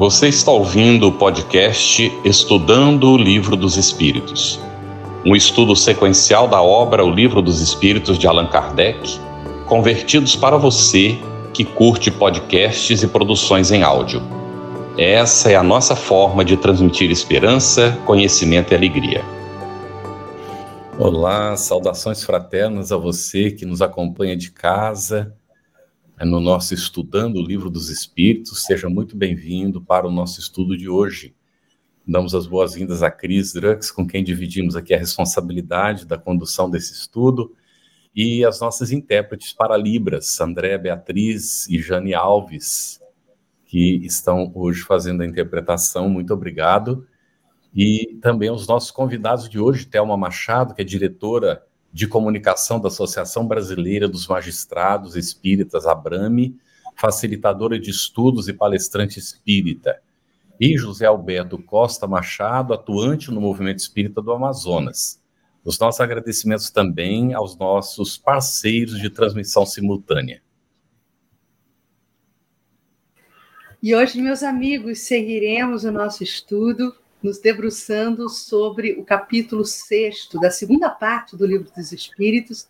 Você está ouvindo o podcast Estudando o Livro dos Espíritos, um estudo sequencial da obra O Livro dos Espíritos de Allan Kardec, convertidos para você que curte podcasts e produções em áudio. Essa é a nossa forma de transmitir esperança, conhecimento e alegria. Olá, saudações fraternas a você que nos acompanha de casa no nosso Estudando o Livro dos Espíritos. Seja muito bem-vindo para o nosso estudo de hoje. Damos as boas-vindas a Cris Drux, com quem dividimos aqui a responsabilidade da condução desse estudo, e as nossas intérpretes para Libras, André Beatriz e Jane Alves, que estão hoje fazendo a interpretação. Muito obrigado. E também os nossos convidados de hoje, Thelma Machado, que é diretora de Comunicação da Associação Brasileira dos Magistrados Espíritas, Abrame, facilitadora de estudos e palestrante espírita, e José Alberto Costa Machado, atuante no movimento espírita do Amazonas. Os nossos agradecimentos também aos nossos parceiros de transmissão simultânea. E hoje, meus amigos, seguiremos o nosso estudo nos debruçando sobre o capítulo 6 da segunda parte do Livro dos Espíritos,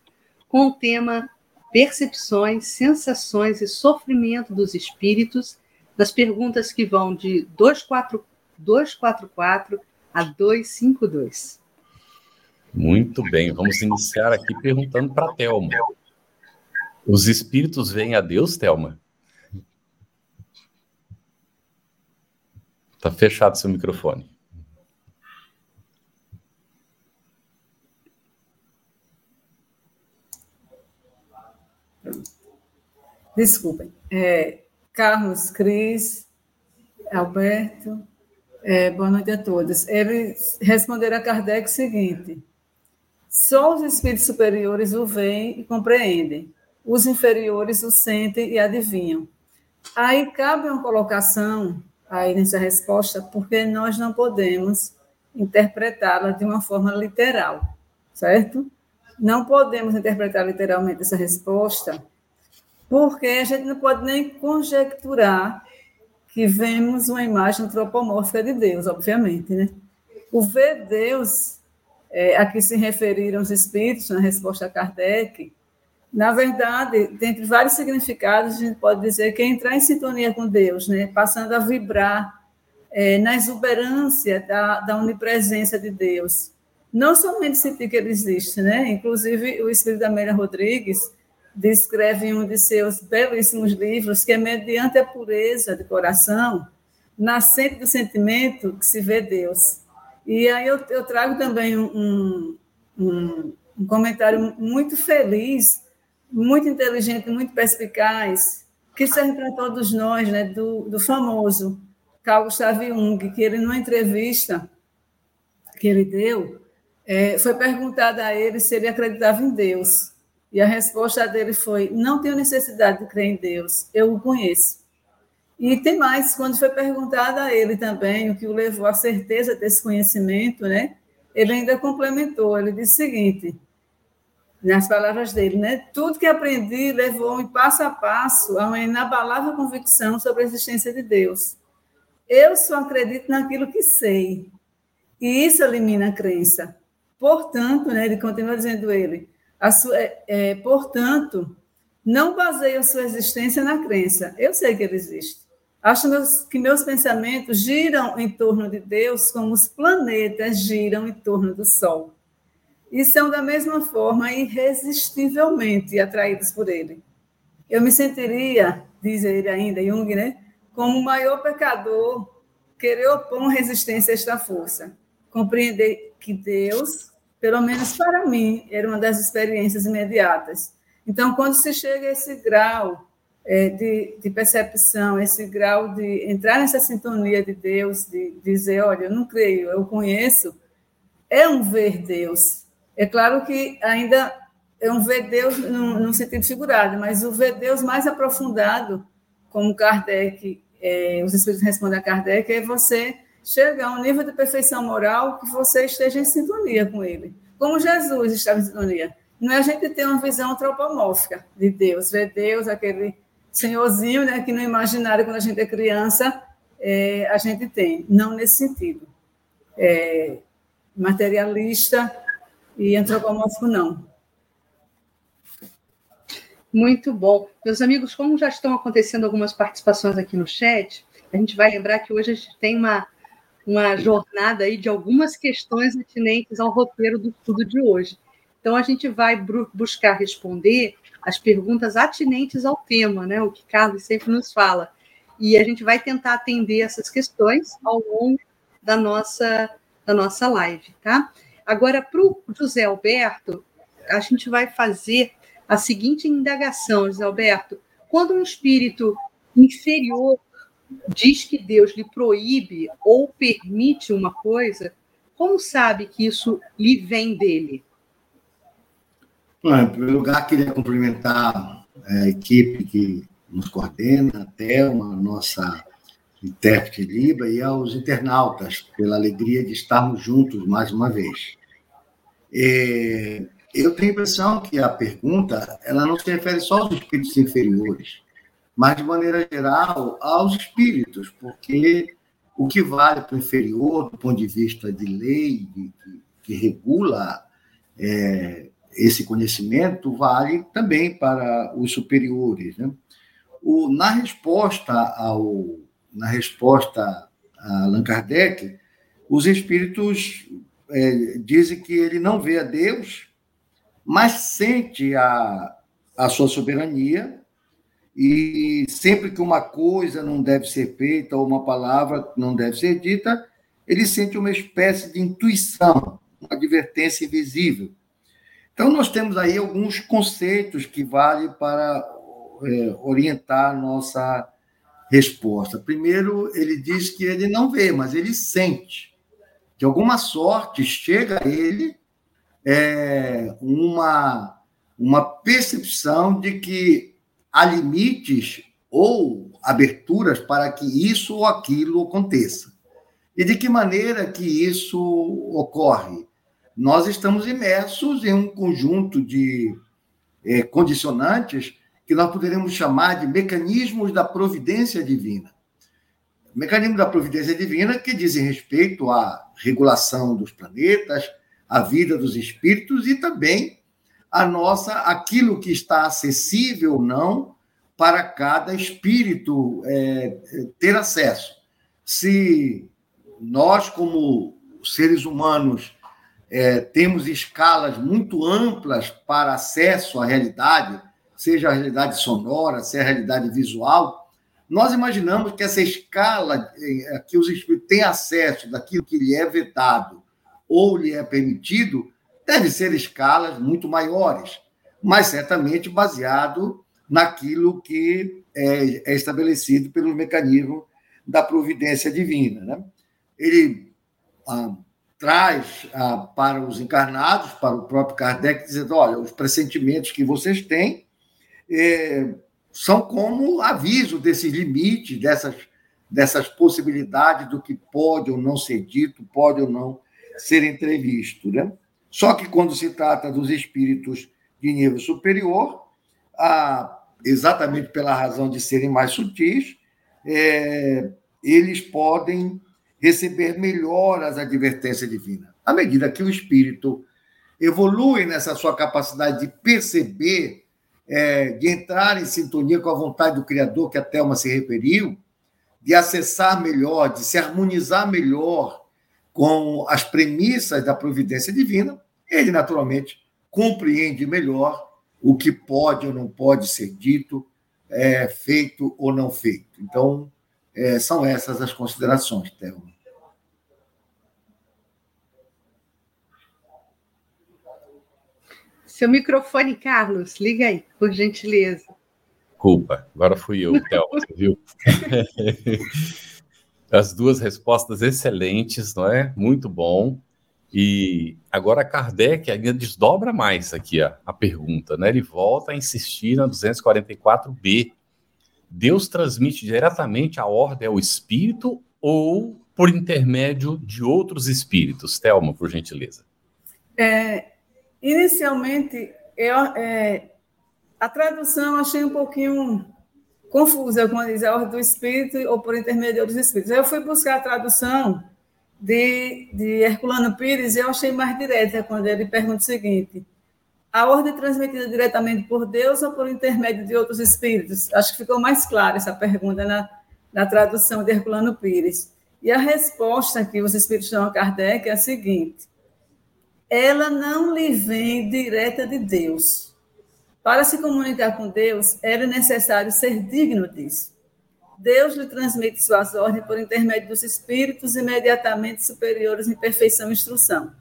com o tema Percepções, Sensações e Sofrimento dos Espíritos, nas perguntas que vão de 244 a 252. Muito bem, vamos iniciar aqui perguntando para a Thelma. Os espíritos veem a Deus, Thelma? Está fechado seu microfone. Desculpem. É, Carlos, Cris, Alberto, é, boa noite a todos. Eles responderam a Kardec o seguinte: só os espíritos superiores o veem e compreendem, os inferiores o sentem e adivinham. Aí cabe uma colocação aí nessa resposta, porque nós não podemos interpretá-la de uma forma literal, certo? Não podemos interpretar literalmente essa resposta, porque a gente não pode nem conjecturar que vemos uma imagem antropomórfica de Deus, obviamente, né? O ver Deus, é, a que se referiram os espíritos na resposta a Kardec, na verdade, dentre vários significados, a gente pode dizer que é entrar em sintonia com Deus, né? passando a vibrar é, na exuberância da, da onipresença de Deus, não somente sentir que ele existe, né? Inclusive, o espírito da Amélia Rodrigues descreve em um de seus belíssimos livros que é mediante a pureza de coração, nascente do sentimento que se vê Deus. E aí eu, eu trago também um, um, um comentário muito feliz, muito inteligente, muito perspicaz, que serve para todos nós, né, do, do famoso Carl Gustav Jung, que ele, numa entrevista que ele deu, é, foi perguntado a ele se ele acreditava em Deus. E a resposta dele foi: Não tenho necessidade de crer em Deus, eu o conheço. E tem mais, quando foi perguntado a ele também o que o levou à certeza desse conhecimento, né? Ele ainda complementou, ele disse o seguinte, nas palavras dele, né? Tudo que aprendi levou-me passo a passo a uma inabalável convicção sobre a existência de Deus. Eu só acredito naquilo que sei. E isso elimina a crença. Portanto, né, ele continua dizendo ele, sua, é, é, portanto, não baseio a sua existência na crença. Eu sei que ele existe. Acho meus, que meus pensamentos giram em torno de Deus como os planetas giram em torno do Sol. E são, da mesma forma, irresistivelmente atraídos por ele. Eu me sentiria, diz ele ainda, Jung, né, como o maior pecador querer opor resistência a esta força. Compreender que Deus pelo menos para mim, era uma das experiências imediatas. Então, quando se chega a esse grau é, de, de, percepção, esse grau de entrar nessa sintonia de Deus, de, de dizer, olha, eu não creio, eu conheço, é um ver Deus. É claro que ainda é um ver Deus no, no sentido figurado, mas o ver Deus mais aprofundado, como Kardec, é, os Espíritos respondem a Kardec, é você chegar a um nível de perfeição moral que você esteja em sintonia com ele. Como Jesus estava em sintonia. Não é a gente ter uma visão antropomórfica de Deus, ver Deus, aquele senhorzinho né, que no imaginário, quando a gente é criança, é, a gente tem, não nesse sentido. É, materialista e antropomórfico, não. Muito bom. Meus amigos, como já estão acontecendo algumas participações aqui no chat, a gente vai lembrar que hoje a gente tem uma, uma jornada aí de algumas questões atinentes ao roteiro do estudo de hoje. Então, a gente vai buscar responder as perguntas atinentes ao tema, né? O que Carlos sempre nos fala. E a gente vai tentar atender essas questões ao longo da nossa, da nossa live, tá? Agora, para o José Alberto, a gente vai fazer a seguinte indagação, José Alberto. Quando um espírito inferior diz que Deus lhe proíbe ou permite uma coisa, como sabe que isso lhe vem dele? Em primeiro lugar, queria cumprimentar a equipe que nos coordena, até a nossa intérprete Libra, e aos internautas, pela alegria de estarmos juntos mais uma vez. É, eu tenho a impressão que a pergunta ela não se refere só aos espíritos inferiores, mas, de maneira geral, aos espíritos, porque o que vale para o inferior, do ponto de vista de lei, de, de, que regula é, esse conhecimento, vale também para os superiores. Né? O, na resposta ao na resposta a Allan Kardec, os espíritos é, dizem que ele não vê a Deus, mas sente a, a sua soberania e sempre que uma coisa não deve ser feita ou uma palavra não deve ser dita, ele sente uma espécie de intuição, uma advertência invisível. Então, nós temos aí alguns conceitos que valem para é, orientar nossa resposta. Primeiro, ele diz que ele não vê, mas ele sente. De alguma sorte, chega a ele é, uma, uma percepção de que há limites ou aberturas para que isso ou aquilo aconteça. E de que maneira que isso ocorre? Nós estamos imersos em um conjunto de é, condicionantes que nós poderíamos chamar de mecanismos da providência divina. Mecanismo da providência divina que dizem respeito à regulação dos planetas, à vida dos espíritos e também a nossa aquilo que está acessível ou não para cada espírito é, ter acesso. Se nós, como seres humanos, é, temos escalas muito amplas para acesso à realidade, seja a realidade sonora, seja a realidade visual, nós imaginamos que essa escala é, que os espíritos têm acesso daquilo que lhe é vetado ou lhe é permitido Deve ser escalas muito maiores, mas certamente baseado naquilo que é, é estabelecido pelo mecanismo da providência divina. Né? Ele ah, traz ah, para os encarnados, para o próprio Kardec, dizendo: olha, os pressentimentos que vocês têm é, são como aviso desses limites, dessas, dessas possibilidades do que pode ou não ser dito, pode ou não ser entrevisto. Né? Só que quando se trata dos espíritos de nível superior, exatamente pela razão de serem mais sutis, é, eles podem receber melhor as advertências divinas. À medida que o espírito evolui nessa sua capacidade de perceber, é, de entrar em sintonia com a vontade do Criador, que a Thelma se referiu, de acessar melhor, de se harmonizar melhor com as premissas da providência divina, ele naturalmente compreende melhor o que pode ou não pode ser dito, é, feito ou não feito. Então, é, são essas as considerações, Thelma. Seu microfone, Carlos, liga aí, por gentileza. Culpa, agora fui eu, Thelma, viu? As duas respostas excelentes, não é? Muito bom. E agora Kardec ainda desdobra mais aqui a, a pergunta, né? Ele volta a insistir na 244b. Deus transmite diretamente a ordem ao espírito ou por intermédio de outros espíritos? Thelma, por gentileza. É, inicialmente, eu, é, a tradução achei um pouquinho confusa quando diz a ordem do Espírito ou por intermédio outros Espíritos. Eu fui buscar a tradução de, de Herculano Pires e eu achei mais direta quando ele pergunta o seguinte: a ordem transmitida diretamente por Deus ou por intermédio de outros espíritos? Acho que ficou mais clara essa pergunta na, na tradução de Herculano Pires. E a resposta que os espíritos dão a Kardec é a seguinte: ela não lhe vem direta de Deus. Para se comunicar com Deus, era necessário ser digno disso. Deus lhe transmite suas ordens por intermédio dos espíritos imediatamente superiores em perfeição e instrução.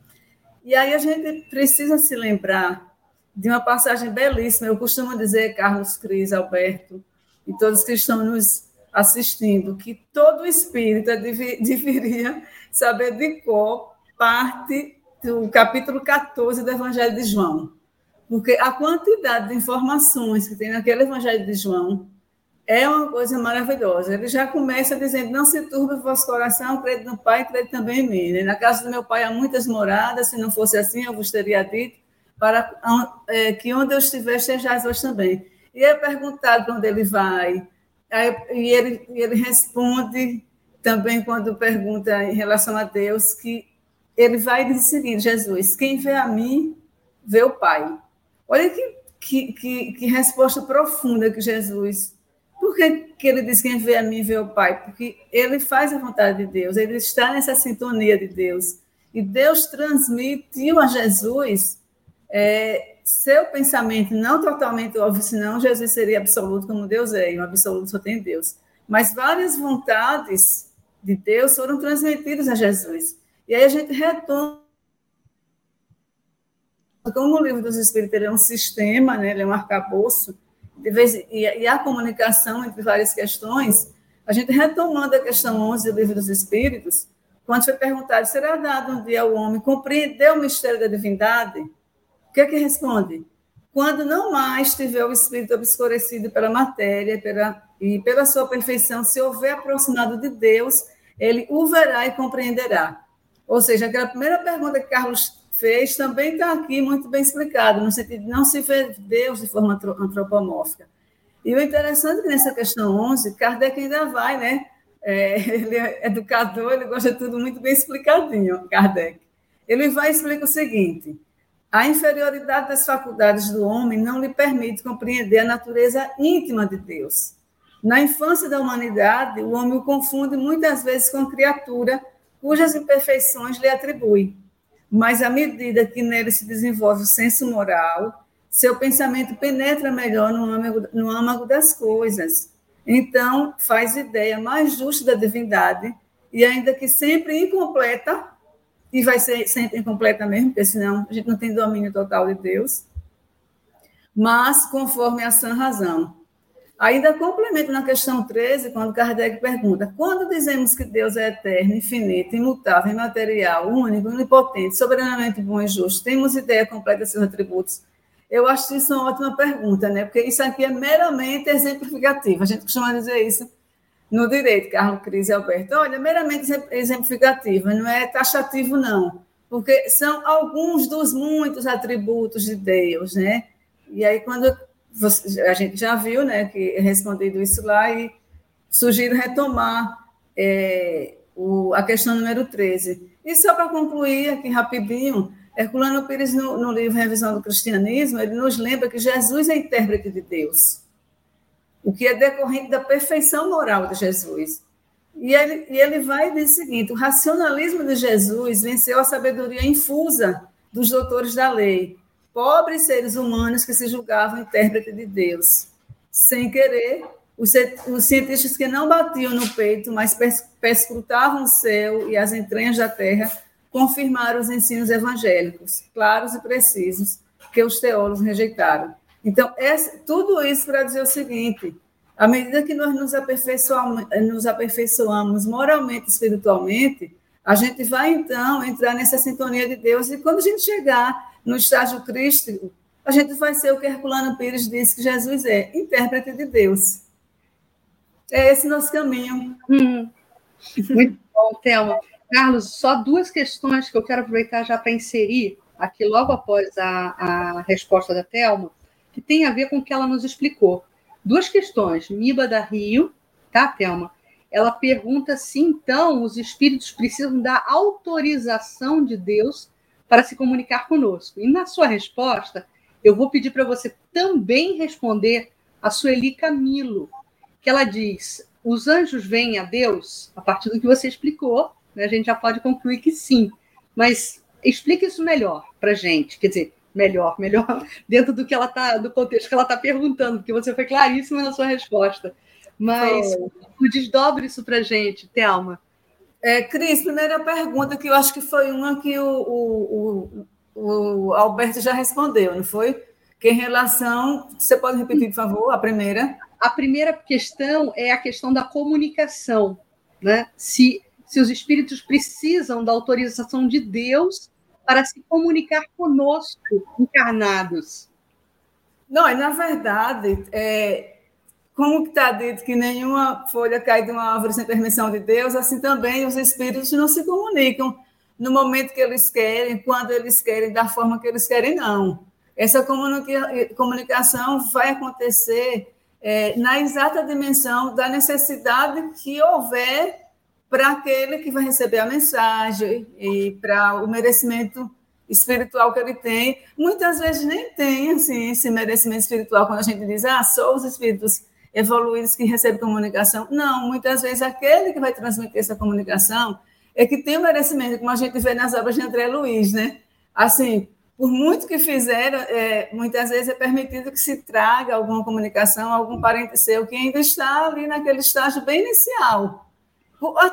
E aí a gente precisa se lembrar de uma passagem belíssima. Eu costumo dizer, Carlos Cris, Alberto, e todos que estão nos assistindo, que todo espírita deveria saber de cor parte do capítulo 14 do Evangelho de João. Porque a quantidade de informações que tem naquele Evangelho de João é uma coisa maravilhosa. Ele já começa dizendo: Não se turbe o vosso coração, crede no Pai, crede também em mim. Na casa do meu Pai há muitas moradas, se não fosse assim, eu vos teria dito, para é, que onde eu estiver, estejais vós também. E é perguntado para onde ele vai, e ele, ele responde também quando pergunta em relação a Deus que ele vai dizer o seguinte, Jesus, quem vê a mim, vê o Pai. Olha que, que, que, que resposta profunda que Jesus... Por que, que ele diz quem vê a mim, vê o Pai? Porque ele faz a vontade de Deus, ele está nessa sintonia de Deus. E Deus transmitiu a Jesus é, seu pensamento não totalmente óbvio, senão Jesus seria absoluto como Deus é, e um absoluto só tem Deus. Mas várias vontades de Deus foram transmitidas a Jesus. E aí a gente retoma. Como o livro dos Espíritos é um sistema, né, ele é um arcabouço, de vez, e, e a comunicação entre várias questões, a gente retomando a questão 11 do livro dos Espíritos, quando foi perguntado, será dado um dia ao homem compreender o mistério da divindade? O que é que responde? Quando não mais tiver o espírito obscurecido pela matéria pela, e pela sua perfeição, se houver aproximado de Deus, ele o verá e compreenderá. Ou seja, aquela primeira pergunta que Carlos fez também está aqui muito bem explicado, no sentido de não se ver Deus de forma antropomórfica. E o interessante é que nessa questão 11, Kardec ainda vai, né? É, ele é educador, ele gosta de tudo muito bem explicadinho, Kardec. Ele vai e explica o seguinte: a inferioridade das faculdades do homem não lhe permite compreender a natureza íntima de Deus. Na infância da humanidade, o homem o confunde muitas vezes com criatura cujas imperfeições lhe atribui. Mas à medida que nele se desenvolve o senso moral, seu pensamento penetra melhor no âmago, no âmago das coisas. Então, faz ideia mais justa da divindade e, ainda que sempre incompleta, e vai ser sempre incompleta mesmo, porque senão a gente não tem domínio total de Deus, mas conforme a sã razão. Ainda complemento na questão 13, quando Kardec pergunta: quando dizemos que Deus é eterno, infinito, imutável, imaterial, único, onipotente, soberanamente bom e justo, temos ideia completa de seus atributos? Eu acho isso uma ótima pergunta, né? Porque isso aqui é meramente exemplificativo. A gente costuma dizer isso no direito, Carlos Cris e Alberto. Olha, meramente exemplificativa, não é taxativo, não, porque são alguns dos muitos atributos de Deus, né? E aí, quando você, a gente já viu, né, que é respondido isso lá, e sugiro retomar é, o, a questão número 13. E só para concluir aqui rapidinho, Herculano Pires, no, no livro Revisão do Cristianismo, ele nos lembra que Jesus é intérprete de Deus o que é decorrente da perfeição moral de Jesus. E ele, e ele vai dizer o seguinte: o racionalismo de Jesus venceu a sabedoria infusa dos doutores da lei, pobres seres humanos que se julgavam intérprete de Deus. Sem querer, os, cientistas que não batiam no peito, mas perscrutavam o céu e as entranhas da terra, confirmaram os ensinos evangélicos, claros e precisos, que os teólogos rejeitaram. Então, essa, tudo isso para dizer o seguinte: à medida que nós nos aperfeiçoamos, nos aperfeiçoamos moralmente, espiritualmente, a gente vai então entrar nessa sintonia de Deus, e quando a gente chegar no estágio crístico, a gente vai ser o que Herculano Pires disse que Jesus é, intérprete de Deus. É esse nosso caminho. Hum. Muito bom, Thelma. Carlos, só duas questões que eu quero aproveitar já para inserir aqui logo após a, a resposta da Thelma que tem a ver com o que ela nos explicou. duas questões. Miba da Rio, tá, Thelma? Ela pergunta se então os espíritos precisam da autorização de Deus para se comunicar conosco. E na sua resposta, eu vou pedir para você também responder a Sueli Camilo, que ela diz: os anjos vêm a Deus? A partir do que você explicou, né, a gente já pode concluir que sim. Mas explique isso melhor para gente. Quer dizer, melhor, melhor, dentro do que ela tá, do contexto que ela está perguntando, porque você foi claríssima na sua resposta. Mas oh. desdobre isso para gente, Thelma. É, Cris, primeira pergunta que eu acho que foi uma que o, o, o, o Alberto já respondeu, não foi? Que em relação. Você pode repetir, por favor, a primeira? A primeira questão é a questão da comunicação. Né? Se, se os espíritos precisam da autorização de Deus para se comunicar conosco, encarnados. Não, na verdade, é, como está dito que nenhuma folha cai de uma árvore sem permissão de Deus, assim também os espíritos não se comunicam no momento que eles querem, quando eles querem, da forma que eles querem, não. Essa comunicação vai acontecer é, na exata dimensão da necessidade que houver para aquele que vai receber a mensagem e para o merecimento espiritual que ele tem. Muitas vezes nem tem assim, esse merecimento espiritual quando a gente diz, ah, sou os espíritos evoluídos que recebem comunicação. Não, muitas vezes aquele que vai transmitir essa comunicação é que tem o merecimento, como a gente vê nas obras de André Luiz, né? Assim, por muito que fizeram, é, muitas vezes é permitido que se traga alguma comunicação, algum parente seu que ainda está ali naquele estágio bem inicial.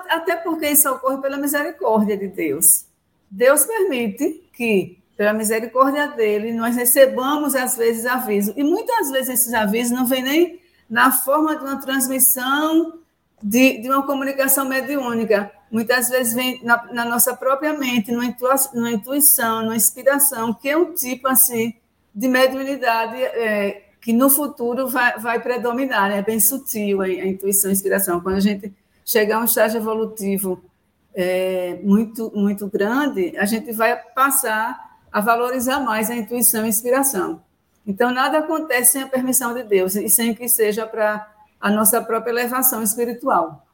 Até porque isso ocorre pela misericórdia de Deus. Deus permite que, pela misericórdia dele, nós recebamos, às vezes, aviso. E muitas vezes esses avisos não vêm nem na forma de uma transmissão de, de uma comunicação mediúnica. Muitas vezes vem na, na nossa própria mente, numa, numa intuição, numa inspiração, que é um tipo assim de mediunidade é, que no futuro vai, vai predominar, né? é bem sutil a, a intuição, a inspiração. Quando a gente chegar a um estágio evolutivo é, muito, muito grande, a gente vai passar a valorizar mais a intuição e a inspiração. Então, nada acontece sem a permissão de Deus e sem que seja para a nossa própria elevação espiritual.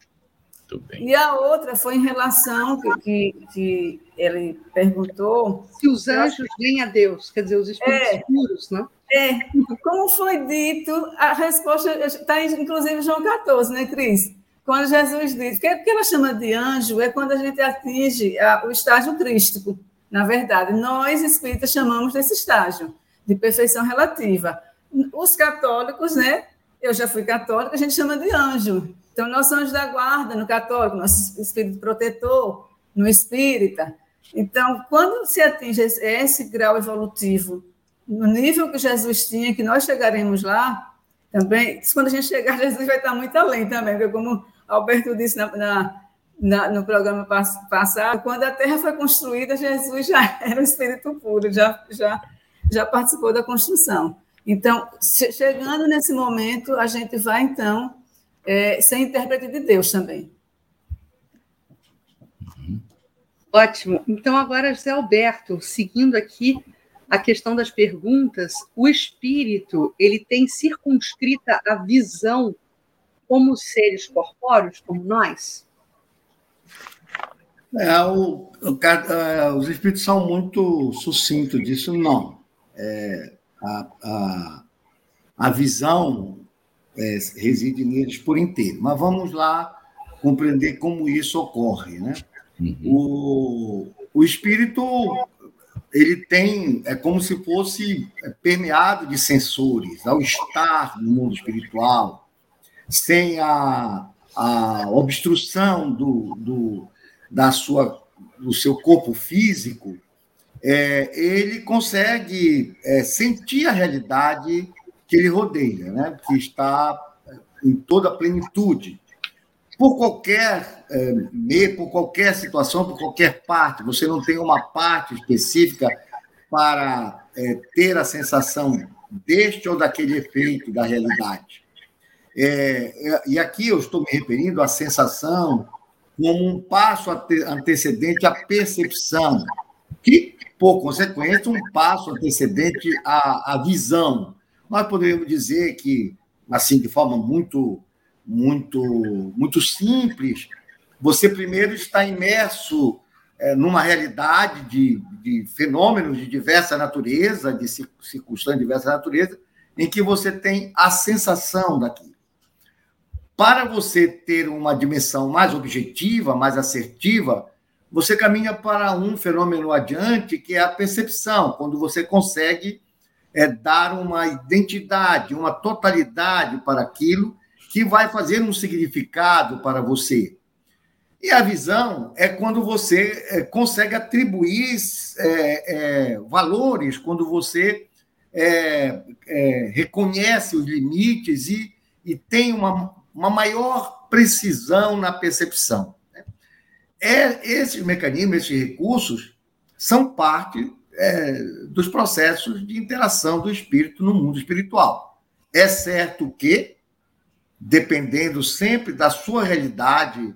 E a outra foi em relação que, que, que, ele perguntou. Se os anjos vêm a Deus, quer dizer, os espíritos é, puros, né? É, como foi dito, a resposta está inclusive em João 14, né, Cris? Quando Jesus diz, que, que ela chama de anjo é quando a gente atinge a, o estágio crístico. Na verdade, nós espíritas chamamos desse estágio de perfeição relativa. Os católicos, né? Eu já fui católica, a gente chama de anjo. Então, nosso anjo da guarda no católico, nosso espírito protetor no espírita. Então, quando se atinge esse grau evolutivo, no nível que Jesus tinha, que nós chegaremos lá, também, quando a gente chegar, Jesus vai estar muito além também, porque como Alberto disse na, na, na, no programa passado, quando a Terra foi construída, Jesus já era um espírito puro, já, já já participou da construção. Então, chegando nesse momento, a gente vai, então, é, ser intérprete de Deus também. Ótimo. Então, agora, José Alberto, seguindo aqui a questão das perguntas, o espírito ele tem circunscrita a visão como seres corpóreos, como nós? É, o, o, é, os espíritos são muito sucintos disso, não é, a, a, a, visão é, reside neles por inteiro. Mas vamos lá compreender como isso ocorre. Né? Uhum. O, o espírito ele tem, é como se fosse permeado de sensores, ao estar no mundo espiritual, sem a, a obstrução do, do, da sua, do seu corpo físico, é, ele consegue é, sentir a realidade que ele rodeia, né? que está em toda a plenitude. Por qualquer é, meio, por qualquer situação, por qualquer parte, você não tem uma parte específica para é, ter a sensação deste ou daquele efeito da realidade. É, e aqui eu estou me referindo à sensação como um passo antecedente à percepção, que por consequência, um passo antecedente à, à visão. Nós poderíamos dizer que assim, de forma muito, muito, muito simples, você primeiro está imerso é, numa realidade de, de fenômenos de diversa natureza, de circunstâncias de diversa natureza, em que você tem a sensação daquilo. Para você ter uma dimensão mais objetiva, mais assertiva, você caminha para um fenômeno adiante, que é a percepção, quando você consegue é, dar uma identidade, uma totalidade para aquilo que vai fazer um significado para você. E a visão é quando você é, consegue atribuir é, é, valores, quando você é, é, reconhece os limites e, e tem uma, uma maior precisão na percepção. É, esses mecanismos, esses recursos, são parte é, dos processos de interação do espírito no mundo espiritual. É certo que, dependendo sempre da sua realidade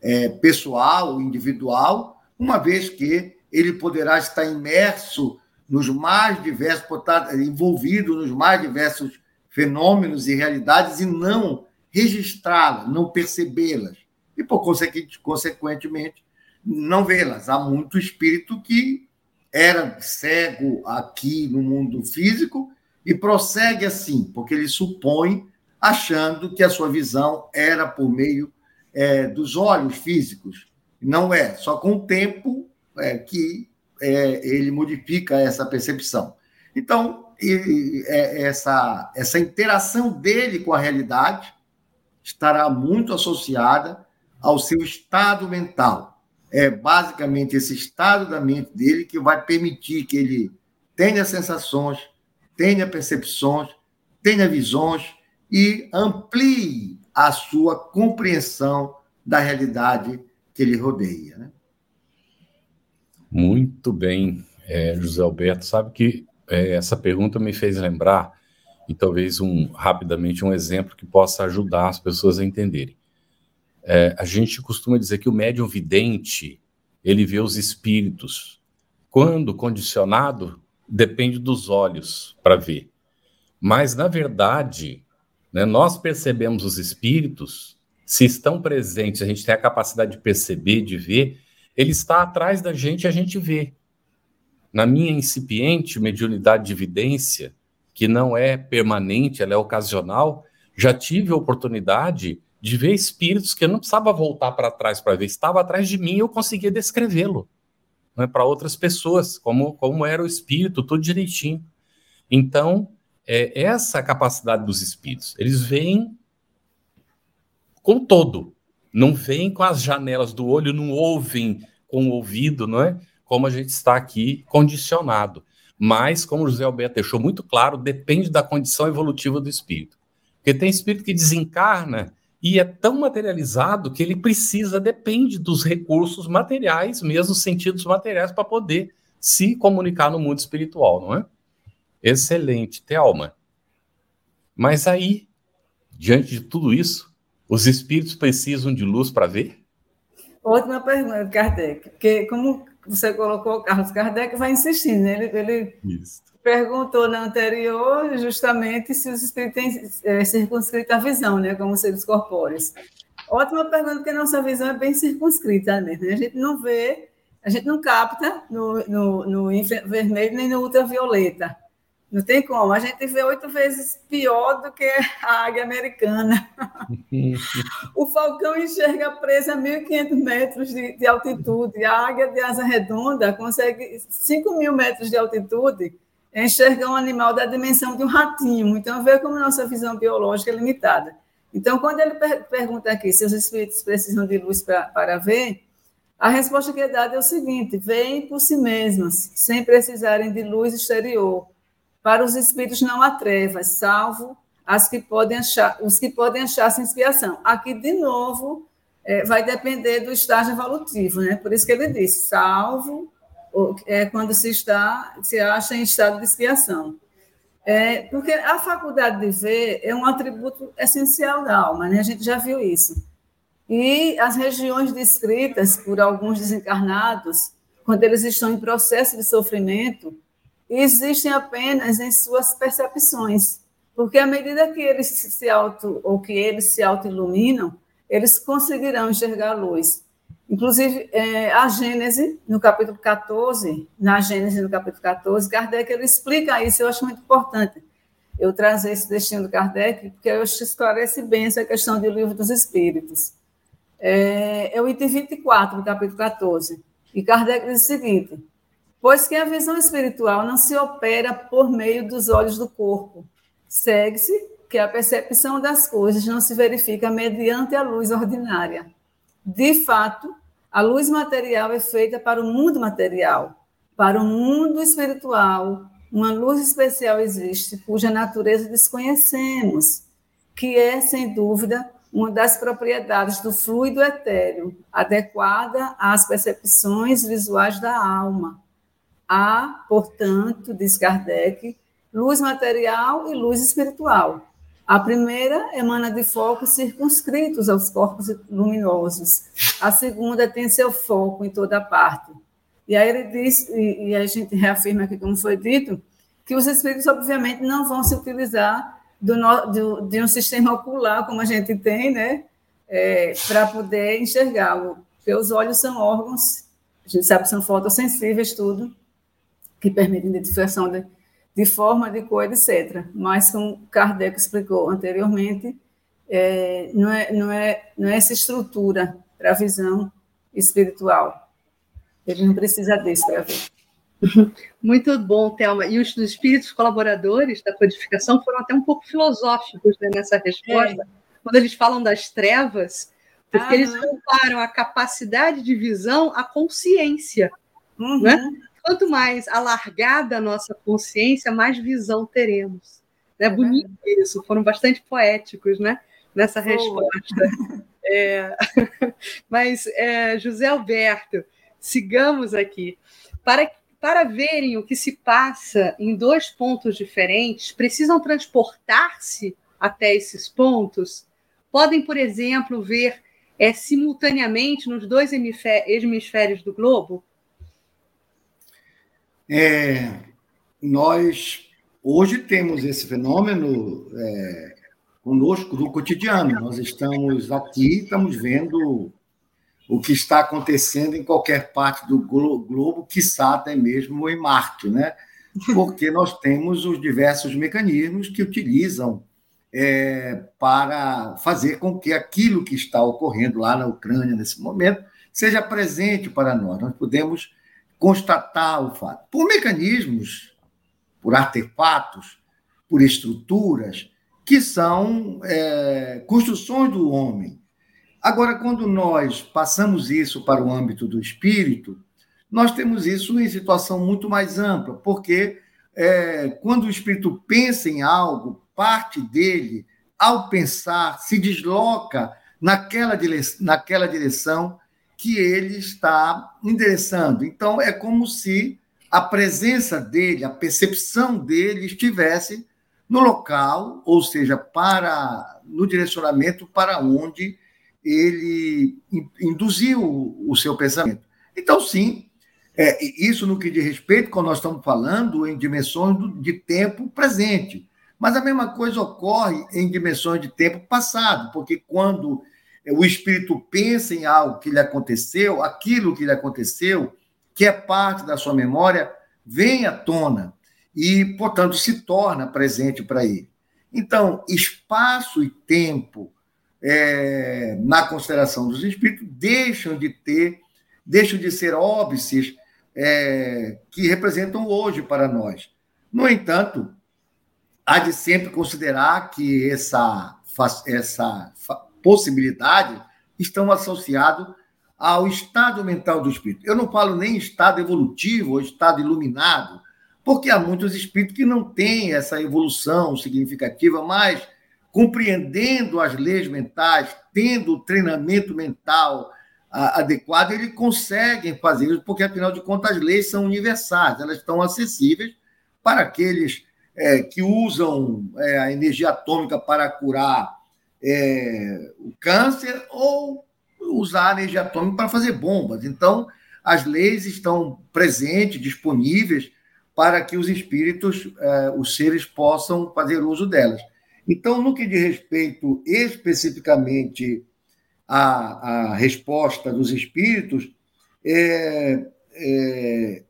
é, pessoal, individual, uma vez que ele poderá estar imerso nos mais diversos, envolvido nos mais diversos fenômenos e realidades e não registrá-las, não percebê-las. E, por consequentemente, não vê-las. Há muito espírito que era cego aqui no mundo físico e prossegue assim, porque ele supõe, achando que a sua visão era por meio é, dos olhos físicos. Não é, só com o tempo é, que é, ele modifica essa percepção. Então, e, é, essa, essa interação dele com a realidade estará muito associada ao seu estado mental. É basicamente esse estado da mente dele que vai permitir que ele tenha sensações, tenha percepções, tenha visões e amplie a sua compreensão da realidade que ele rodeia. Né? Muito bem, é, José Alberto. Sabe que é, essa pergunta me fez lembrar, e talvez um rapidamente um exemplo que possa ajudar as pessoas a entenderem. É, a gente costuma dizer que o médium vidente ele vê os espíritos. Quando condicionado, depende dos olhos para ver. Mas, na verdade, né? Nós percebemos os espíritos, se estão presentes, a gente tem a capacidade de perceber, de ver, ele está atrás da gente e a gente vê. Na minha incipiente mediunidade de evidência, que não é permanente, ela é ocasional, já tive a oportunidade de ver espíritos que eu não precisava voltar para trás para ver, estava atrás de mim e eu conseguia descrevê-lo né, para outras pessoas, como, como era o espírito, tudo direitinho. Então, é essa capacidade dos espíritos. Eles veem com todo, não veem com as janelas do olho, não ouvem com o ouvido, não é? Como a gente está aqui condicionado. Mas, como o José Alberto deixou muito claro, depende da condição evolutiva do espírito. Porque tem espírito que desencarna e é tão materializado que ele precisa, depende dos recursos materiais, mesmo sentidos materiais, para poder se comunicar no mundo espiritual, não é? Excelente, Thelma. Mas aí, diante de tudo isso, os espíritos precisam de luz para ver? Ótima pergunta, Kardec, porque como você colocou, Carlos Kardec vai insistindo, né? ele, ele perguntou na anterior justamente se os espíritos têm é, circunscrito a visão, né, como seres corpóreos. Ótima pergunta, porque a nossa visão é bem circunscrita mesmo. Né? A gente não vê, a gente não capta no, no, no infravermelho nem no ultravioleta. Não tem como. A gente vê oito vezes pior do que a águia americana. o falcão enxerga presa a 1.500 metros de, de, altitude. A águia de asa redonda consegue 5 mil metros de altitude enxergar um animal da dimensão de um ratinho. Então, vê como nossa visão biológica é limitada. Então, quando ele per pergunta aqui se os espíritos precisam de luz pra, para ver, a resposta que é dada é o seguinte: veem por si mesmas, sem precisarem de luz exterior para os espíritos não há trevas, salvo as que podem achar, os que podem achar-se inspiração. Aqui, de novo, é, vai depender do estágio evolutivo, né? Por isso que ele diz, salvo é quando se está, se acha em estado de expiação. É, porque a faculdade de ver é um atributo essencial da alma, né? A gente já viu isso. E as regiões descritas por alguns desencarnados, quando eles estão em processo de sofrimento, existem apenas em suas percepções. Porque à medida que eles se auto ou que eles se auto-iluminam, eles conseguirão enxergar a luz. Inclusive, é, a Gênese, no capítulo 14, na Gênese, no capítulo 14, Kardec ele explica isso, eu acho muito importante eu trazer esse destino do Kardec, porque eu acho que esclarece bem essa questão do livro dos Espíritos. É, é o item 24 do capítulo 14. E Kardec diz o seguinte: Pois que a visão espiritual não se opera por meio dos olhos do corpo, segue-se que a percepção das coisas não se verifica mediante a luz ordinária. De fato, a luz material é feita para o mundo material, para o mundo espiritual, uma luz especial existe, cuja natureza desconhecemos, que é, sem dúvida, uma das propriedades do fluido etéreo, adequada às percepções visuais da alma. Há, portanto, diz Kardec, luz material e luz espiritual. A primeira emana de focos circunscritos aos corpos luminosos. A segunda tem seu foco em toda parte. E aí ele diz, e, e a gente reafirma aqui, como foi dito, que os espíritos, obviamente, não vão se utilizar do, do, de um sistema ocular, como a gente tem, né? É, para poder enxergar. Porque os olhos são órgãos, a gente sabe que são fotossensíveis, tudo, que permitem identificação de, de forma, de cor, etc. Mas, como Kardec explicou anteriormente, é, não, é, não, é, não é essa estrutura para a visão espiritual. Ele não precisa disso para ver. Muito bom, Thelma. E os espíritos colaboradores da codificação foram até um pouco filosóficos né, nessa resposta, é. quando eles falam das trevas, porque Aham. eles comparam a capacidade de visão à consciência. Uhum. Né? Quanto mais alargada a nossa consciência, mais visão teremos. É bonito isso, foram bastante poéticos né, nessa Boa. resposta. É... Mas, é, José Alberto, sigamos aqui. Para, para verem o que se passa em dois pontos diferentes, precisam transportar-se até esses pontos? Podem, por exemplo, ver é, simultaneamente nos dois hemisférios do globo? É, nós hoje temos esse fenômeno é, conosco no cotidiano. Nós estamos aqui, estamos vendo o que está acontecendo em qualquer parte do globo, quiçá até mesmo em Marte, né? Porque nós temos os diversos mecanismos que utilizam é, para fazer com que aquilo que está ocorrendo lá na Ucrânia nesse momento seja presente para nós. Nós podemos constatar o fato. Por mecanismos, por artefatos, por estruturas que são é, construções do homem. Agora, quando nós passamos isso para o âmbito do espírito, nós temos isso em situação muito mais ampla, porque é, quando o espírito pensa em algo, parte dele, ao pensar, se desloca naquela, naquela direção que ele está endereçando. Então, é como se a presença dele, a percepção dele estivesse no local, ou seja, para no direcionamento para onde ele induziu o seu pensamento. Então, sim, é, isso no que diz respeito, quando nós estamos falando em dimensões de tempo presente. Mas a mesma coisa ocorre em dimensões de tempo passado, porque quando o espírito pensa em algo que lhe aconteceu, aquilo que lhe aconteceu, que é parte da sua memória, vem à tona e, portanto, se torna presente para ele. Então, espaço e tempo é, na consideração dos espíritos deixam de ter, deixam de ser óbices é, que representam hoje para nós. No entanto, há de sempre considerar que essa, essa possibilidade estão associados ao estado mental do espírito. Eu não falo nem estado evolutivo ou estado iluminado, porque há muitos espíritos que não têm essa evolução significativa, mas compreendendo as leis mentais, tendo o treinamento mental adequado, eles conseguem fazer isso, porque, afinal de contas, as leis são universais, elas estão acessíveis para aqueles é, que usam é, a energia atômica para curar é, o câncer ou usar energia atômica para fazer bombas. Então, as leis estão presentes, disponíveis para que os espíritos, eh, os seres, possam fazer uso delas. Então, no que diz respeito especificamente à, à resposta dos espíritos, é, é,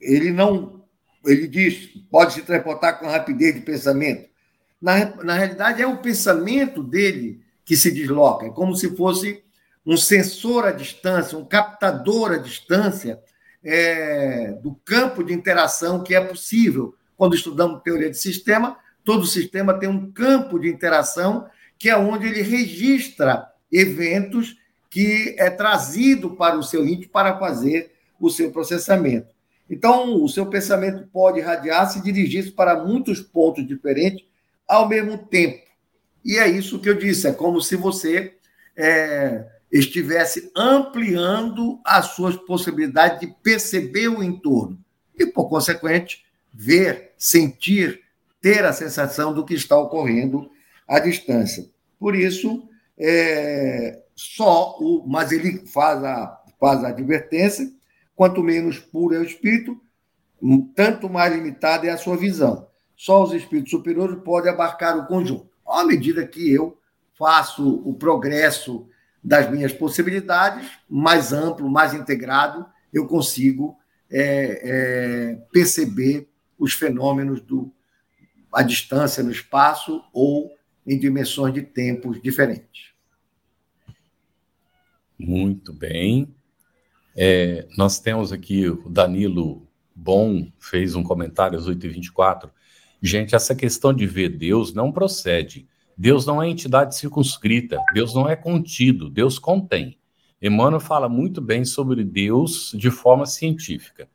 ele não. Ele diz, pode se transportar com rapidez de pensamento. Na, na realidade, é o pensamento dele que se desloca, é como se fosse um sensor à distância, um captador à distância é, do campo de interação que é possível. Quando estudamos teoria de sistema, todo sistema tem um campo de interação que é onde ele registra eventos que é trazido para o seu íntimo para fazer o seu processamento. Então, o seu pensamento pode irradiar-se e dirigir-se para muitos pontos diferentes ao mesmo tempo. E é isso que eu disse, é como se você é, estivesse ampliando as suas possibilidades de perceber o entorno e, por consequente, ver, sentir, ter a sensação do que está ocorrendo à distância. Por isso, é, só o. Mas ele faz a, faz a advertência: quanto menos puro é o espírito, tanto mais limitada é a sua visão. Só os espíritos superiores podem abarcar o conjunto. À medida que eu faço o progresso das minhas possibilidades, mais amplo, mais integrado, eu consigo é, é, perceber os fenômenos do a distância no espaço ou em dimensões de tempos diferentes. Muito bem. É, nós temos aqui o Danilo Bom, fez um comentário às 8h24. Gente, essa questão de ver Deus não procede. Deus não é entidade circunscrita, Deus não é contido, Deus contém. Emmanuel fala muito bem sobre Deus de forma científica.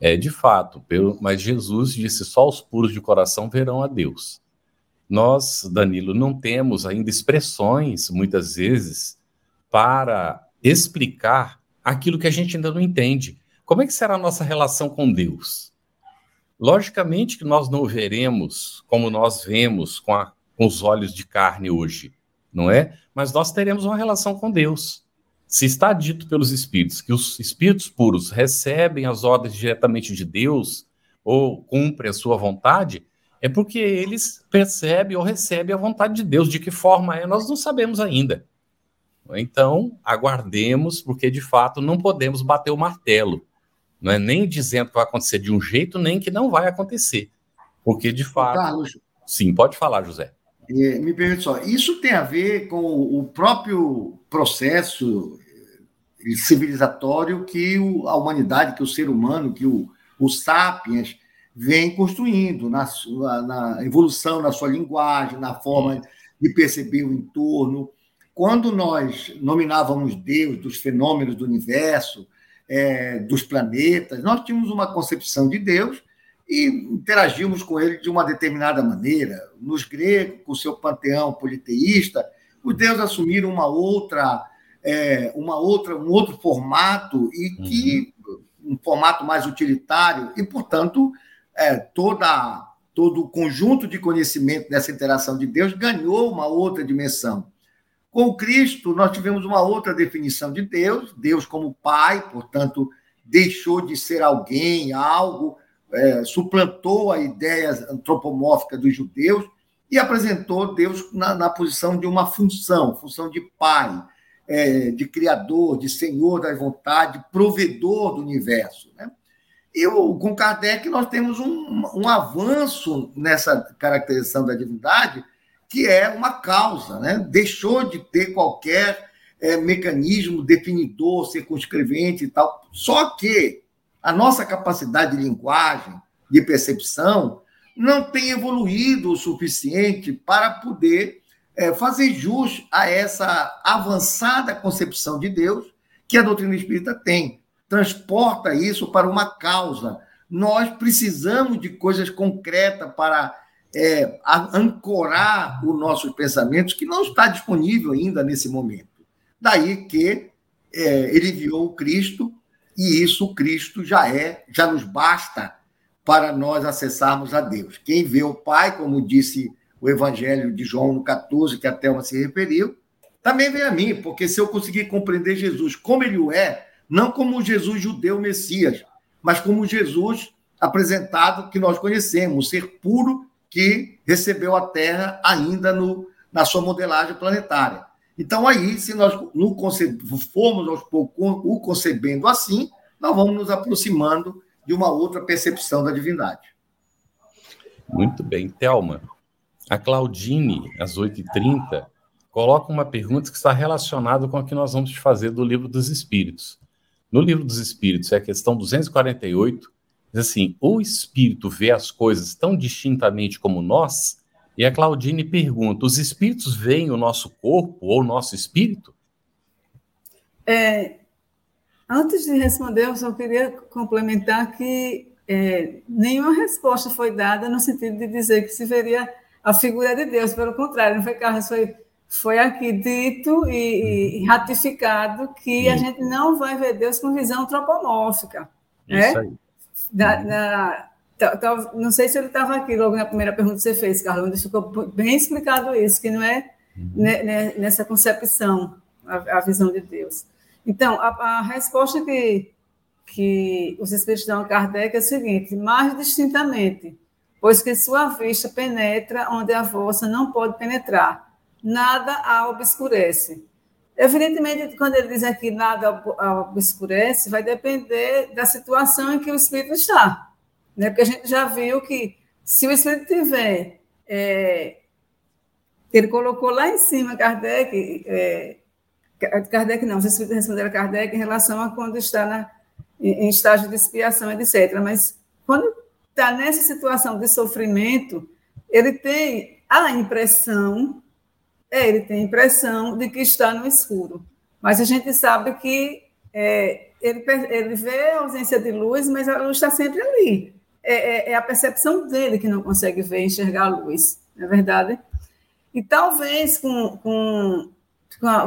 É de fato, pelo, mas Jesus disse: só os puros de coração verão a Deus. Nós, Danilo, não temos ainda expressões, muitas vezes, para explicar aquilo que a gente ainda não entende. Como é que será a nossa relação com Deus? Logicamente que nós não veremos como nós vemos com a com os olhos de carne hoje, não é? Mas nós teremos uma relação com Deus. Se está dito pelos espíritos que os espíritos puros recebem as ordens diretamente de Deus ou cumprem a sua vontade, é porque eles percebem ou recebem a vontade de Deus. De que forma é, nós não sabemos ainda. Então, aguardemos, porque de fato não podemos bater o martelo. Não é nem dizendo que vai acontecer de um jeito, nem que não vai acontecer. Porque de fato. Carlos. Sim, pode falar, José. É, me permite só, isso tem a ver com o próprio processo eh, civilizatório que a humanidade, que o ser humano, que o, o sapiens vem construindo na, sua, na evolução na sua linguagem, na forma de perceber o entorno. Quando nós nominávamos Deus dos fenômenos do universo, é, dos planetas, nós tínhamos uma concepção de Deus e interagimos com ele de uma determinada maneira. Nos gregos, com o seu panteão politeísta, os deuses assumiram uma outra, é, uma outra, um outro formato e que uhum. um formato mais utilitário e, portanto, é, toda todo o conjunto de conhecimento dessa interação de Deus ganhou uma outra dimensão. Com Cristo, nós tivemos uma outra definição de Deus, Deus como Pai, portanto, deixou de ser alguém, algo, é, suplantou a ideia antropomórfica dos judeus e apresentou Deus na, na posição de uma função, função de pai, é, de criador, de senhor da vontade, provedor do universo. Né? E com Kardec nós temos um, um avanço nessa caracterização da divindade, que é uma causa, né? deixou de ter qualquer é, mecanismo definidor, circunscrevente e tal. Só que a nossa capacidade de linguagem, de percepção, não tem evoluído o suficiente para poder é, fazer jus a essa avançada concepção de Deus que a doutrina espírita tem. Transporta isso para uma causa. Nós precisamos de coisas concretas para é, ancorar os nossos pensamentos, que não está disponível ainda nesse momento. Daí que é, ele enviou o Cristo e isso Cristo já é, já nos basta para nós acessarmos a Deus. Quem vê o Pai, como disse o Evangelho de João no 14, que a Thelma se referiu, também vem a mim, porque se eu conseguir compreender Jesus como ele o é, não como Jesus judeu Messias, mas como Jesus apresentado que nós conhecemos, o ser puro que recebeu a Terra ainda no, na sua modelagem planetária. Então, aí, se nós no formos aos poucos o concebendo assim, nós vamos nos aproximando de uma outra percepção da divindade. Muito bem. Thelma, a Claudine, às 8h30, coloca uma pergunta que está relacionada com o que nós vamos fazer do Livro dos Espíritos. No Livro dos Espíritos, é a questão 248, diz assim: o espírito vê as coisas tão distintamente como nós? E a Claudine pergunta: os espíritos veem o nosso corpo ou o nosso espírito? É, antes de responder, eu só queria complementar que é, nenhuma resposta foi dada no sentido de dizer que se veria a figura de Deus, pelo contrário, não foi Carlos, foi, foi aqui dito e, e ratificado que a gente não vai ver Deus com visão antropomórfica. Isso né? aí. Da, da, Tá, tá, não sei se ele estava aqui logo na primeira pergunta que você fez, Carlos, onde ficou bem explicado isso, que não é uhum. nessa concepção a, a, visão de Deus. Então, a, a, resposta que, que os Espíritos dão a Kardec é a seguinte: mais distintamente, pois que sua vista penetra onde a vossa não pode penetrar, nada a obscurece. Evidentemente, quando ele diz aqui nada obscurece, vai depender da situação em que o espírito está. Né? Porque a gente já viu que se o espírito tiver. É, ele colocou lá em cima Kardec, é, Kardec não, os espíritos responderam a Kardec em relação a quando está na, em, em estágio de expiação, etc. Mas quando está nessa situação de sofrimento, ele tem a impressão, é, ele tem a impressão de que está no escuro. Mas a gente sabe que é, ele, ele vê a ausência de luz, mas a luz está sempre ali. É, é, é, a percepção dele que não consegue ver, enxergar a luz, não é verdade? E talvez com, com,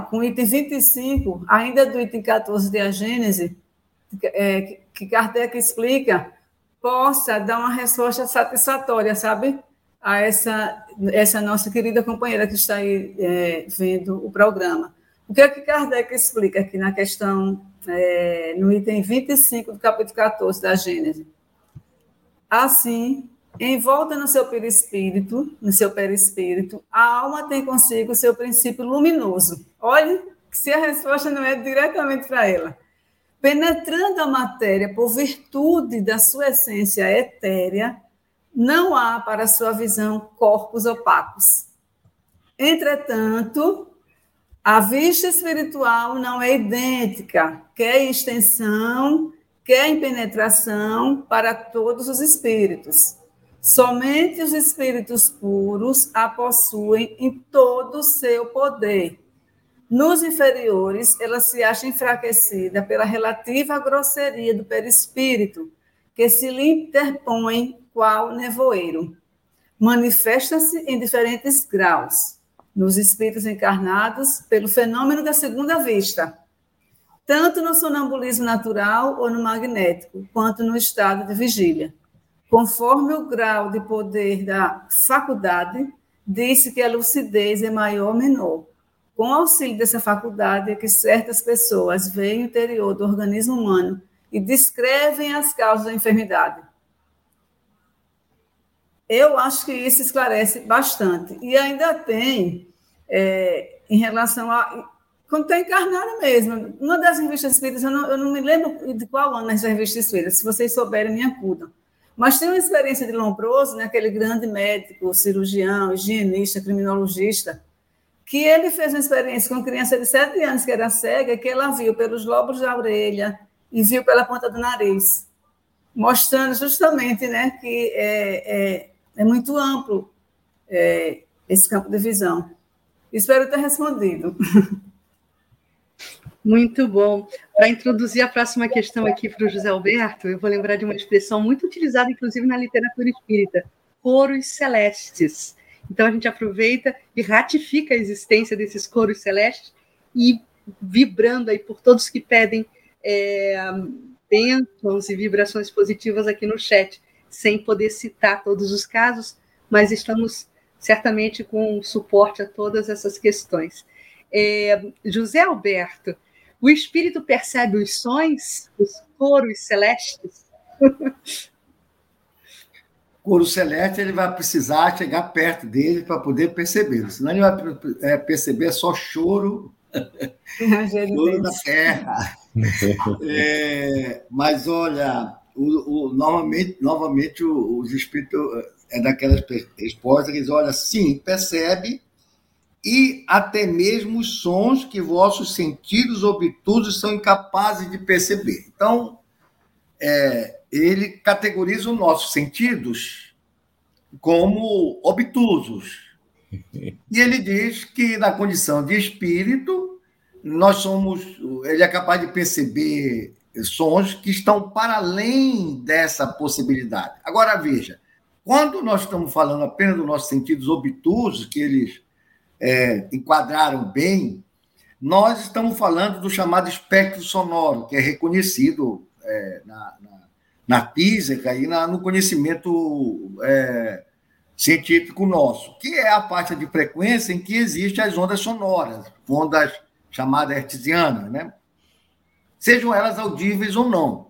com, o item 25, ainda do item 14 de A Gênese, é, que Kardec explica, possa dar uma resposta satisfatória, sabe? A essa, essa nossa querida companheira que está aí é, vendo o programa. O que é que Kardec explica aqui na questão, é, no item 25 do capítulo 14 da Gênese? Assim, envolta no seu perispírito, no seu perispírito, a alma tem consigo o seu princípio luminoso. Olhe se a resposta não é diretamente para ela. Penetrando a matéria por virtude da sua essência etérea, não há para sua visão corpos opacos. Entretanto, a vista espiritual não é idêntica, quer em extensão, quer em penetração para todos os espíritos. Somente os espíritos puros a possuem em todo o seu poder. Nos inferiores, ela se acha enfraquecida pela relativa grosseria do perispírito, que se lhe interpõe qual nevoeiro. Manifesta-se em diferentes graus. Nos espíritos encarnados, pelo fenômeno da segunda vista, tanto no sonambulismo natural ou no magnético, quanto no estado de vigília. Conforme o grau de poder da faculdade, disse que a lucidez é maior ou menor. Com auxílio dessa faculdade é que certas pessoas veem o interior do organismo humano e descrevem as causas da enfermidade. Eu acho que isso esclarece bastante. E ainda tem, é, em relação a quando está encarnada mesmo. Uma das revistas espíritas, eu não, eu não me lembro de qual ano essa revista espírita, se vocês souberem, me acudam. Mas tem uma experiência de Lombroso, né, aquele grande médico, cirurgião, higienista, criminologista, que ele fez uma experiência com uma criança de sete anos que era cega, que ela viu pelos lobos da orelha e viu pela ponta do nariz, mostrando justamente né, que é, é, é muito amplo é, esse campo de visão. Espero ter respondido. Muito bom. Para introduzir a próxima questão aqui para o José Alberto, eu vou lembrar de uma expressão muito utilizada, inclusive, na literatura espírita: coros celestes. Então, a gente aproveita e ratifica a existência desses coros celestes e vibrando aí por todos que pedem é, bênçãos e vibrações positivas aqui no chat, sem poder citar todos os casos, mas estamos certamente com suporte a todas essas questões. É, José Alberto, o espírito percebe os sons, os coros celestes? coro celeste ele vai precisar chegar perto dele para poder perceber. Senão ele vai é, perceber só choro, choro da terra. é, mas olha, o, o, novamente, novamente os espíritos é daquelas respostas que dizem, olha, sim, percebe e até mesmo os sons que vossos sentidos obtusos são incapazes de perceber. Então, é, ele categoriza os nossos sentidos como obtusos. E ele diz que na condição de espírito, nós somos, ele é capaz de perceber sons que estão para além dessa possibilidade. Agora veja, quando nós estamos falando apenas dos nossos sentidos obtusos, que eles é, enquadraram bem, nós estamos falando do chamado espectro sonoro, que é reconhecido é, na, na, na, física e na, no conhecimento é, científico nosso, que é a faixa de frequência em que existem as ondas sonoras, ondas chamadas hertzianas, né? Sejam elas audíveis ou não.